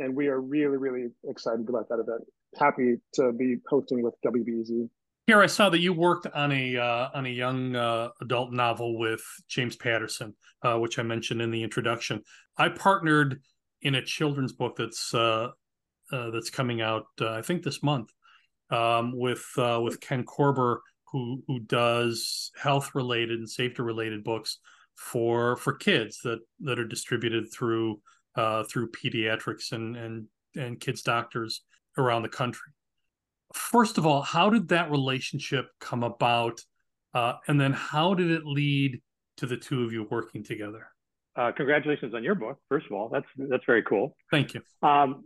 S3: and we are really really excited about that event. Happy to be hosting with WBEZ.
S1: Keir, I saw that you worked on a uh, on a young uh, adult novel with James Patterson, uh, which I mentioned in the introduction. I partnered in a children's book that's uh, uh, that's coming out, uh, I think, this month, um, with with Ken Korber, who who does health related and safety related books for for kids that that are distributed through through pediatrics and and and kids doctors around the country first of all, how did that relationship come about? Uh, and then how did it lead to the two of you working together?
S4: Uh, congratulations on your book, first of all. That's that's very cool.
S1: Thank you.
S4: Um,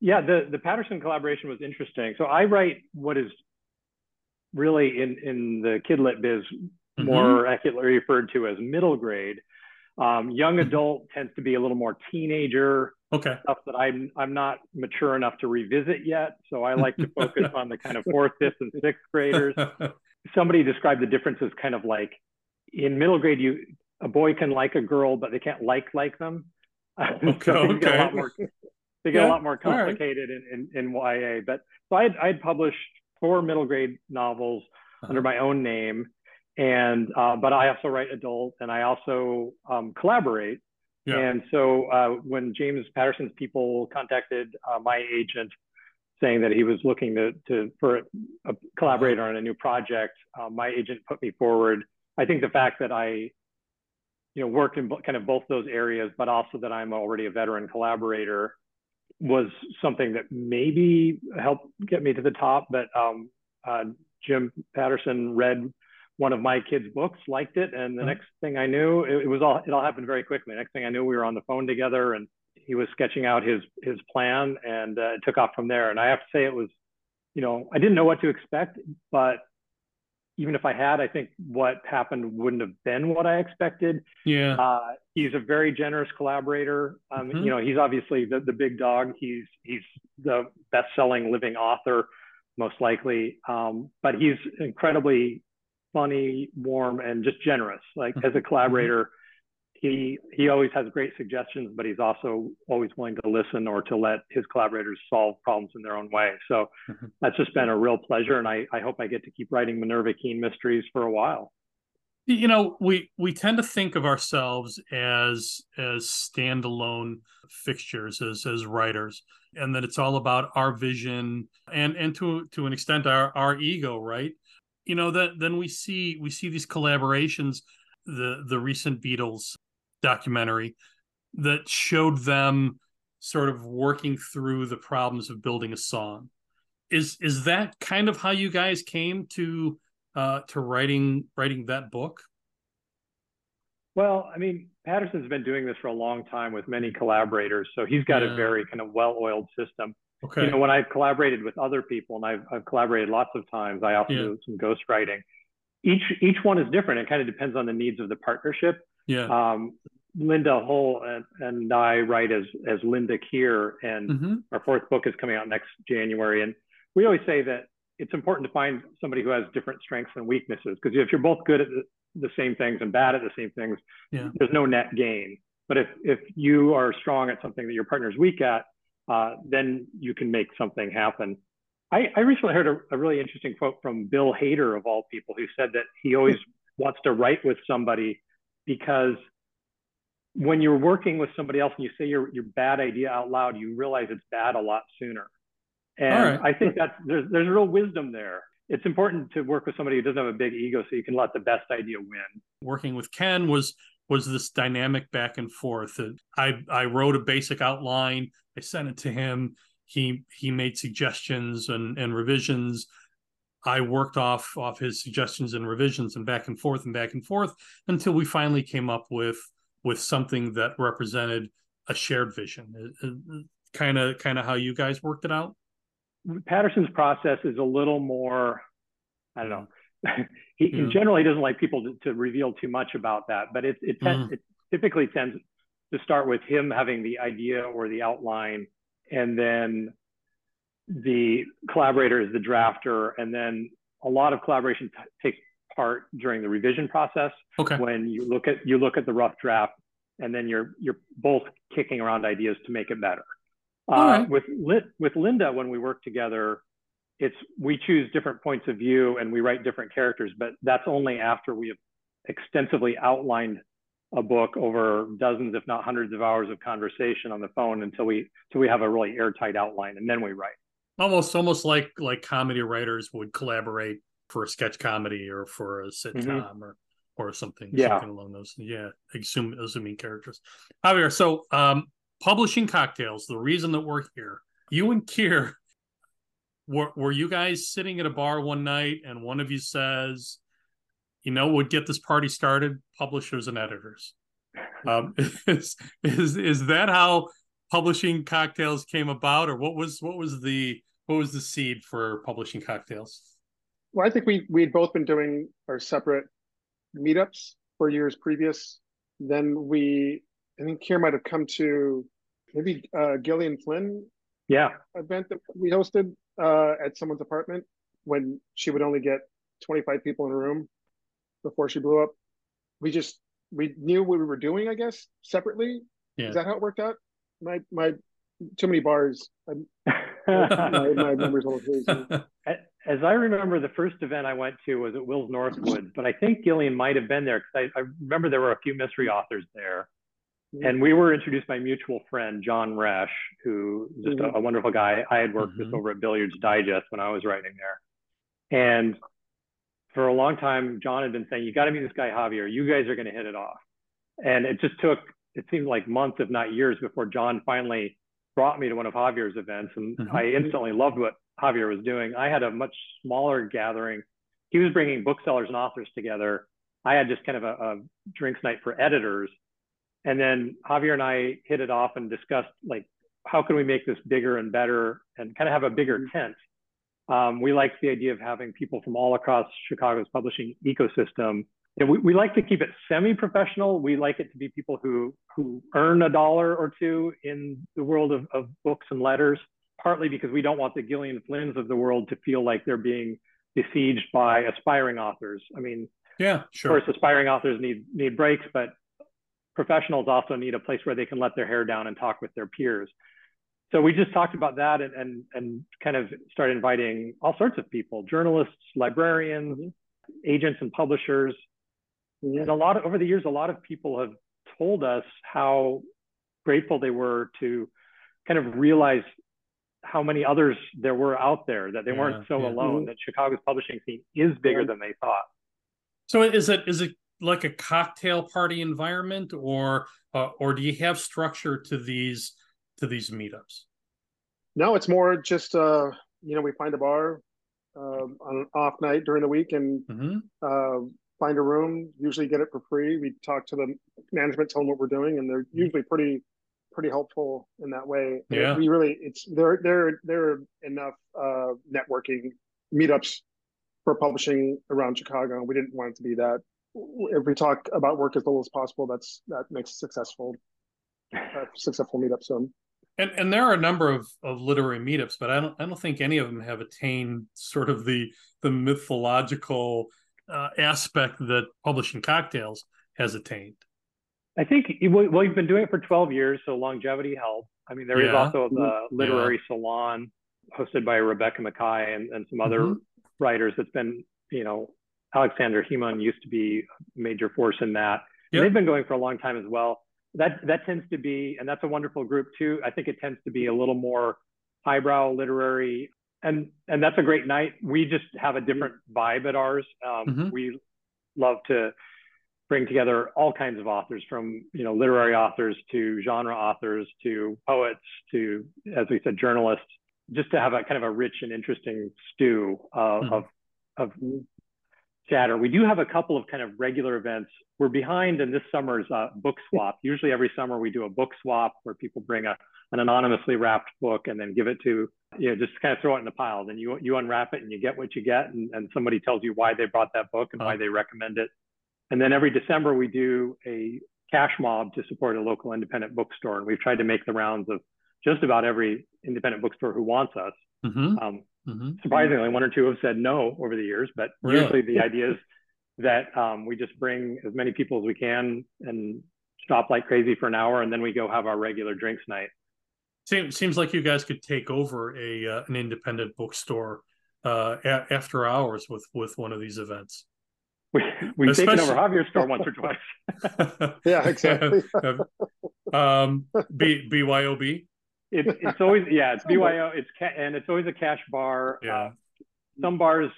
S4: yeah, the the Patterson collaboration was interesting. So I write what is really in in the kidlit biz mm-hmm. more accurately referred to as middle grade. Um, young adult tends to be a little more teenager
S1: okay
S4: stuff that i'm i'm not mature enough to revisit yet so i like to focus on the kind of fourth fifth and sixth graders somebody described the difference as kind of like in middle grade you a boy can like a girl, but they can't like like them.
S1: Okay. so okay. Get a lot
S4: more, they get yeah. a lot more complicated right. in, in, in YA. But so I'd, I'd published four middle grade novels uh-huh. under my own name, and uh, but I also write adult, and I also um, collaborate. Yeah. And so uh, when James Patterson's people contacted uh, my agent saying that he was looking to, to for a collaborator on a new project, uh, my agent put me forward. I think the fact that I, you know, worked in kind of both those areas, but also that I'm already a veteran collaborator, was something that maybe helped get me to the top. But um, uh, Jim Patterson read one of my kids' books, liked it, and the mm-hmm. next thing I knew, it, it was all it all happened very quickly. Next thing I knew, we were on the phone together, and he was sketching out his his plan and uh, it took off from there. And I have to say it was, you know, I didn't know what to expect, but even if I had, I think what happened wouldn't have been what I expected.
S1: Yeah. Uh,
S4: he's a very generous collaborator. Um, mm-hmm. You know, he's obviously the, the big dog. He's he's the best-selling living author, most likely. Um, but he's incredibly funny, warm, and just generous. Like as a mm-hmm. collaborator, he he always has great suggestions, but he's also always willing to listen or to let his collaborators solve problems in their own way. So mm-hmm. that's just been a real pleasure, and I, I hope I get to keep writing Minerva Keen mysteries for a while.
S1: You know, we we tend to think of ourselves as as standalone fixtures as as writers, and that it's all about our vision and and to to an extent our our ego, right? You know that then we see we see these collaborations the the recent Beatles documentary that showed them sort of working through the problems of building a song. Is is that kind of how you guys came to uh, to writing writing that book?
S4: Well, I mean, Patterson's been doing this for a long time with many collaborators, so he's got yeah. a very kind of well-oiled system. Okay. You know, when I've collaborated with other people, and I've I've collaborated lots of times, I also yeah. do some ghostwriting. Each each one is different. It kind of depends on the needs of the partnership.
S1: Yeah.
S4: Um, Linda Hull and, and I write as as Linda Keir, and mm-hmm. our fourth book is coming out next January. And we always say that it's important to find somebody who has different strengths and weaknesses because if you're both good at the, the, same things and bad at the same things, yeah. there's no net gain. But if if you are strong at something that your partner's weak at, uh, then you can make something happen. I, I recently heard a, a really interesting quote from Bill Hader of all people, who said that he always wants to write with somebody because when you're working with somebody else and you say your your bad idea out loud, you realize it's bad a lot sooner. And right. I think that there's there's real wisdom there. It's important to work with somebody who doesn't have a big ego so you can let the best idea win.
S1: Working with Ken was was this dynamic back and forth. I I wrote a basic outline, I sent it to him. He he made suggestions and, and revisions. I worked off off his suggestions and revisions and back and forth and back and forth until we finally came up with with something that represented a shared vision. Kind of, kind of how you guys worked it out.
S4: Patterson's process is a little more, I don't know. he yeah. in general he doesn't like people to, to, reveal too much about that, but it it, mm. it typically tends to start with him having the idea or the outline, and then the collaborator is the drafter, and then a lot of collaboration t- takes part during the revision process.
S1: Okay.
S4: When you look at you look at the rough draft, and then you're you're both kicking around ideas to make it better. Uh, right. With with Linda, when we work together, it's we choose different points of view and we write different characters, but that's only after we have extensively outlined a book over dozens, if not hundreds of hours of conversation on the phone until we so we have a really airtight outline, and then we write.
S1: Almost, almost like like comedy writers would collaborate for a sketch comedy or for a sitcom mm-hmm. or or something, yeah. something along those. Yeah, assume assuming characters. Javier, so um, publishing cocktails. The reason that we're here, you and Keir, were were you guys sitting at a bar one night and one of you says, you know, would get this party started, publishers and editors. Um, is is is that how publishing cocktails came about, or what was what was the what was the seed for publishing cocktails?
S3: well, I think we we'd both been doing our separate meetups for years previous. Then we, I think Keir might have come to maybe uh, Gillian Flynn,
S4: yeah,
S3: event that we hosted uh, at someone's apartment when she would only get 25 people in a room before she blew up. We just we knew what we were doing, I guess, separately. Yeah. Is that how it worked out? My my too many bars. my,
S4: my memory's all crazy. As I remember, the first event I went to was at Wills Northwood, but I think Gillian might have been there because I, I, remember there were a few mystery authors there. Mm-hmm. And we were introduced by mutual friend John Resch, who just mm-hmm. a, a, wonderful guy. I had worked mm-hmm. with over at Billiards Digest when I was writing there. And for a long time, John had been saying, You got to meet this guy, Javier. You guys are going to hit it off. And it just took, it seemed like months, if not years, before John finally brought me to one of Javier's events. And mm-hmm. I instantly loved what Javier was doing. I had a much smaller gathering. He was bringing booksellers and authors together. I had just kind of a, a drinks night for editors. And then Javier and I hit it off and discussed like, how can we make this bigger and better and kind of have a bigger mm-hmm. tent? Um, we like the idea of having people from all across Chicago's publishing ecosystem. We, we like to keep it semi-professional. We like it to be people who who earn a dollar or two in the world of, of books and letters, partly because we don't want the Gillian Flynn's of the world to feel like they're being besieged by aspiring authors. I mean,
S1: yeah, sure.
S4: Of course, aspiring authors need need breaks, but professionals also need a place where they can let their hair down and talk with their peers. So we just talked about that and and, and kind of started inviting all sorts of people, journalists, librarians, mm-hmm. agents and publishers. And a lot of over the years, a lot of people have told us how grateful they were to kind of realize how many others there were out there that they yeah, weren't so yeah. alone that chicago's publishing scene is bigger than they thought
S1: so is it is it like a cocktail party environment or uh, or do you have structure to these to these meetups
S3: no it's more just uh you know we find a bar uh, on an off night during the week and mm-hmm. uh, find a room, usually get it for free. We talk to the management, tell them what we're doing, and they're usually pretty pretty helpful in that way. Yeah. We really it's there there there are enough uh, networking meetups for publishing around Chicago. We didn't want it to be that. If we talk about work as little as possible, that's that makes successful uh, successful meetup. So
S1: and and there are a number of, of literary meetups, but I don't I don't think any of them have attained sort of the the mythological uh, aspect that publishing cocktails has attained.
S4: I think well, you've been doing it for 12 years, so longevity helps. I mean, there yeah. is also the literary yeah. salon hosted by Rebecca Makkai and, and some other mm-hmm. writers. That's been, you know, Aleksandar Hemon used to be a major force in that. Yep. They've been going for a long time as well. That that tends to be, and that's a wonderful group too. I think it tends to be a little more highbrow literary and and that's a great night. We just have a different vibe at ours. Um, mm-hmm. We love to bring together all kinds of authors, from you know literary authors to genre authors to poets to, as we said, journalists, just to have a kind of a rich and interesting stew uh, mm-hmm. of of chatter. We do have a couple of kind of regular events. We're behind in this summer's uh, book swap. Usually every summer we do a book swap where people bring a an anonymously wrapped book and then give it to you know just kind of throw it in the pile then you you unwrap it and you get what you get and, and somebody tells you why they brought that book and why they recommend it and then every december we do a cash mob to support a local independent bookstore and we've tried to make the rounds of just about every independent bookstore who wants us mm-hmm. Um, mm-hmm. surprisingly one or two have said no over the years but really? usually the idea is that um, we just bring as many people as we can and stop like crazy for an hour and then we go have our regular drinks night
S1: Seems seems like you guys could take over a uh, an independent bookstore uh, a- after hours with with one of these events.
S4: We, we've Especially... taken over Javier's store once or twice.
S3: yeah, exactly.
S1: um, B, BYOB.
S4: It's it's always yeah it's BYO it's ca- and it's always a cash bar. Yeah. Uh, some bars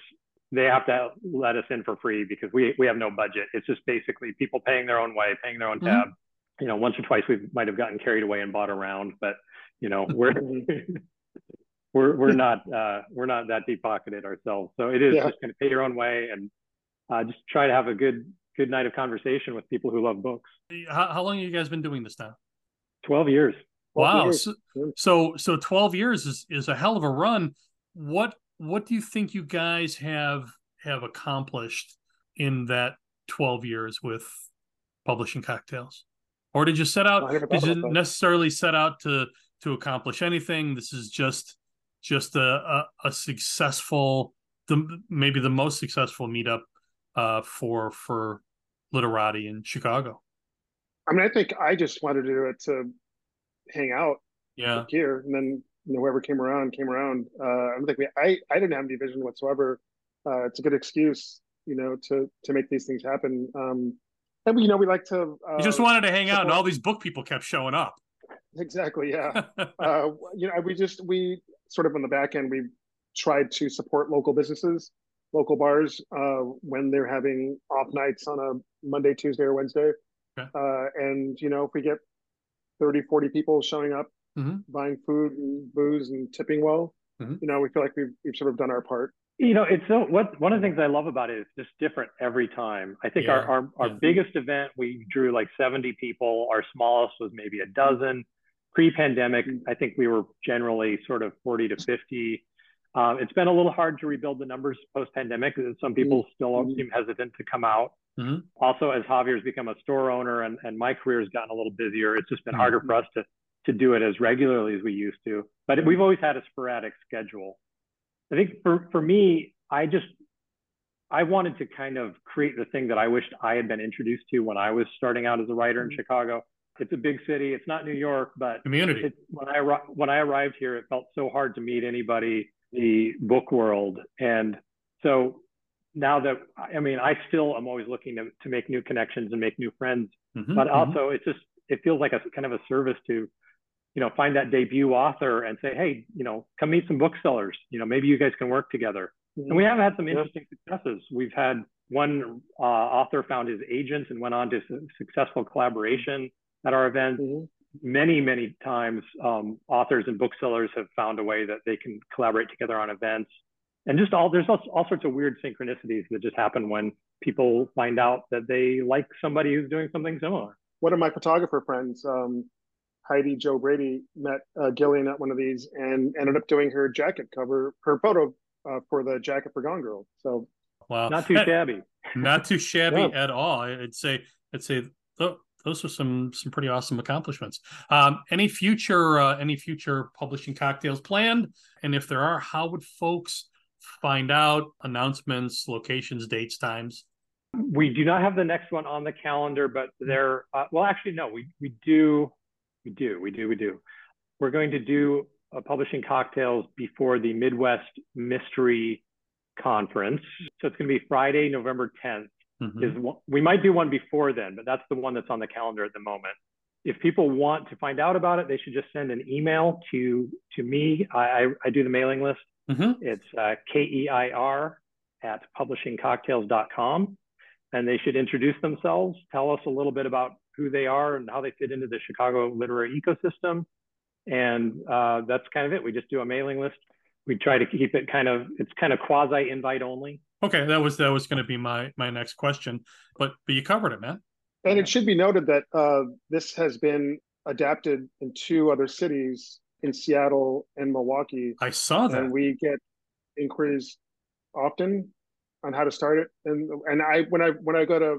S4: they have to let us in for free because we we have no budget. It's just basically people paying their own way, paying their own mm-hmm. tab. Mm-hmm. You know, once or twice we might have gotten carried away and bought a round, but you know, we're we're we're not uh, we're not that deep pocketed ourselves. So it is yeah. just going to pay your own way and uh, just try to have a good good night of conversation with people who love books.
S1: How, how long have you guys been doing this now?
S4: Twelve years.
S1: 12 wow. So, so so twelve years is is a hell of a run. What what do you think you guys have have accomplished in that 12 years with publishing cocktails or did you set out did you necessarily set out to to accomplish anything. This is just just a, a, a successful, the maybe the most successful meetup uh, for for literati in Chicago?
S3: I mean, I think I just wanted to do it to hang out
S1: yeah.
S3: here, and then you know whoever came around came around. Uh, I don't think we. I I didn't have any vision whatsoever. Uh, it's a good excuse, you know, to to make these things happen. Um, and we, you know, we like to.
S1: Uh, you just wanted to hang support. out, and all these book people kept showing up.
S3: Exactly. Yeah. uh, you know, we just we sort of on the back end we tried to support local businesses, local bars uh, when they're having off nights on a Monday, Tuesday, or Wednesday. Okay. Uh, and you know, if we get 30, 40 people showing up, mm-hmm. buying food and booze and tipping well, mm-hmm. you know, we feel like we've we've sort of done our part.
S4: You know, it's so what one of the things I love about it is just different every time. I think yeah. our our, our yeah. biggest event we drew like 70 people. Our smallest was maybe a dozen. Pre-pandemic, mm-hmm. I think we were generally sort of 40 to 50. Uh, it's been a little hard to rebuild the numbers post-pandemic. And some people mm-hmm. still mm-hmm. seem hesitant to come out. Mm-hmm. Also, as Javier's become a store owner and, and my career has gotten a little busier, it's just been harder mm-hmm. for us to to do it as regularly as we used to. But we've always had a sporadic schedule. I think for for me, I just I wanted to kind of create the thing that I wished I had been introduced to when I was starting out as a writer in mm-hmm. Chicago. It's a big city. It's not New York, but
S1: community.
S4: It, when I when I arrived here, it felt so hard to meet anybody in the book world, and so now that I mean, I still am always looking to, to make new connections and make new friends, mm-hmm, but mm-hmm. also mm-hmm. it's just it feels like a kind of a service to, you know, find that debut author and say, hey, you know, come meet some booksellers. You know, maybe you guys can work together. Mm-hmm. And we have had some interesting successes. We've had one uh, author found his agents and went on to successful collaboration at our events. Mm-hmm. Many, many times, um, authors and booksellers have found a way that they can collaborate together on events and just all there's all, all sorts of weird synchronicities that just happen when people find out that they like somebody who's doing something similar.
S3: One of my photographer friends, um, Heidi Jo Brady, met uh, Gillian at one of these and ended up doing her jacket cover, her photo uh, for the jacket for Gone Girl. So,
S4: wow, not too shabby.
S1: Not too shabby yeah. at all. I'd say, I'd say oh, those are some some pretty awesome accomplishments. Um, any future uh, any future publishing cocktails planned? And if there are, how would folks find out announcements, locations, dates, times?
S4: We do not have the next one on the calendar, but there. Uh, well, actually, no, we we do, we do, we do, we do. We're going to do a publishing cocktails before the Midwest Mystery Conference. So it's going to be Friday, November 10th. Mm-hmm. Is one, we might do one before then, but that's the one that's on the calendar at the moment. If people want to find out about it, they should just send an email to to me. I, I do the mailing list Mm-hmm. It's uh, K-E-I-R at publishingcocktails.com. And they should introduce themselves, tell us a little bit about who they are and how they fit into the Chicago literary ecosystem. And uh, that's kind of it. We just do a mailing list. We try to keep it kind of, it's kind of quasi invite only.
S1: Okay, that was that was going to be my my next question, but but you covered it, man.
S3: And it should be noted that uh, this has been adapted in two other cities in Seattle and Milwaukee.
S1: I saw that.
S3: And we get inquiries often on how to start it. And and I when I when I go to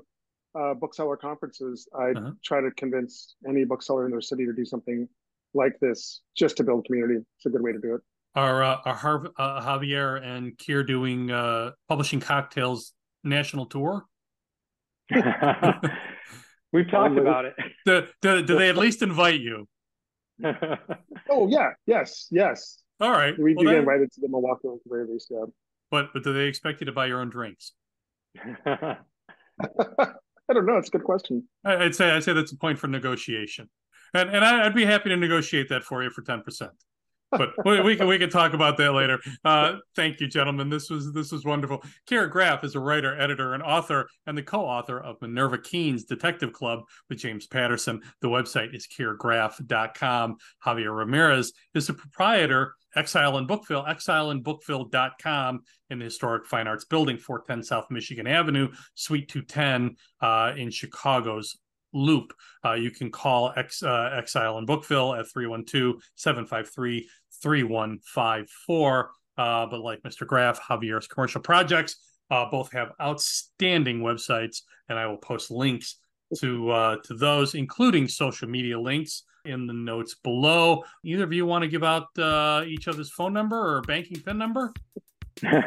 S3: uh, bookseller conferences, I uh-huh. try to convince any bookseller in their city to do something like this just to build community. It's a good way to do it.
S1: Are uh, are Harv- uh, Javier and Keir doing uh, publishing cocktails national tour?
S4: We've talked about it.
S1: Do, do, do they at least invite you?
S3: Oh yeah, yes, yes.
S1: All right.
S3: We well, do get invited to the Milwaukee the yeah.
S1: But but do they expect you to buy your own drinks?
S3: I don't know. It's a good question.
S1: I'd say I'd say that's a point for negotiation, and and I'd be happy to negotiate that for you for ten percent but we, we, can we can talk about that later. Uh, thank you, gentlemen. This was this was wonderful. Keir Graff is a writer, editor, and author, and the co-author of Minerva Keen's Detective Club with James Patterson. The website is keirgraff.com. Javier Ramirez is the proprietor. Exile in Bookville, exileinbookville.com in the historic Fine Arts Building, 410 South Michigan Avenue, Suite 210 uh, in Chicago's Loop. Uh, you can call Ex, uh, Exile in Bookville at 312 753 3154. Uh, but like Mr. Graff, Javier's commercial projects uh, both have outstanding websites, and I will post links to uh, to those, including social media links in the notes below. Either of you want to give out uh, each other's phone number or banking pin number?
S3: Nobody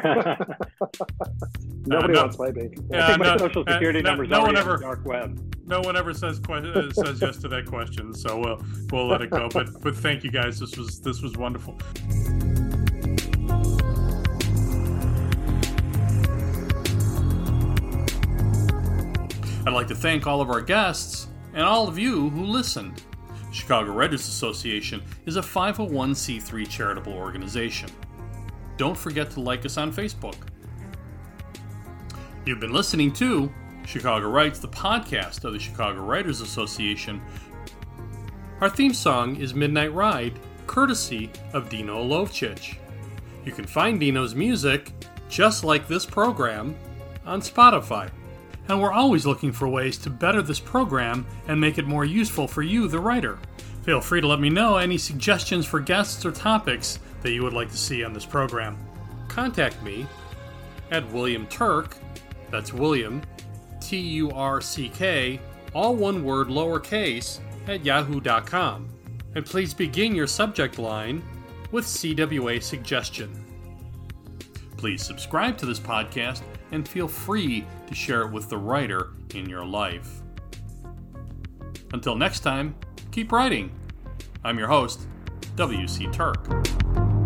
S3: uh, no, wants my bank.
S4: Yeah, I think my social security uh, number no, no one ever, dark web.
S1: No one ever says que- says yes to that question, so we'll we'll let it go. But but thank you guys. This was this was wonderful. I'd like to thank all of our guests and all of you who listened. Chicago Writers Association is a 501c3 charitable organization. Don't forget to like us on Facebook. You've been listening to Chicago Writes, the podcast of the Chicago Writers Association. Our theme song is Midnight Ride, courtesy of Dino Lovchich. You can find Dino's music, just like this program, on Spotify and we're always looking for ways to better this program and make it more useful for you, the writer. Feel free to let me know any suggestions for guests or topics that you would like to see on this program. Contact me at William Turck, that's William, T U R C K, all one word lowercase, at yahoo.com. And please begin your subject line with CWA suggestion. Please subscribe to this podcast and feel free to share it with the writer in your life. Until next time, keep writing. I'm your host, W.C. Turck.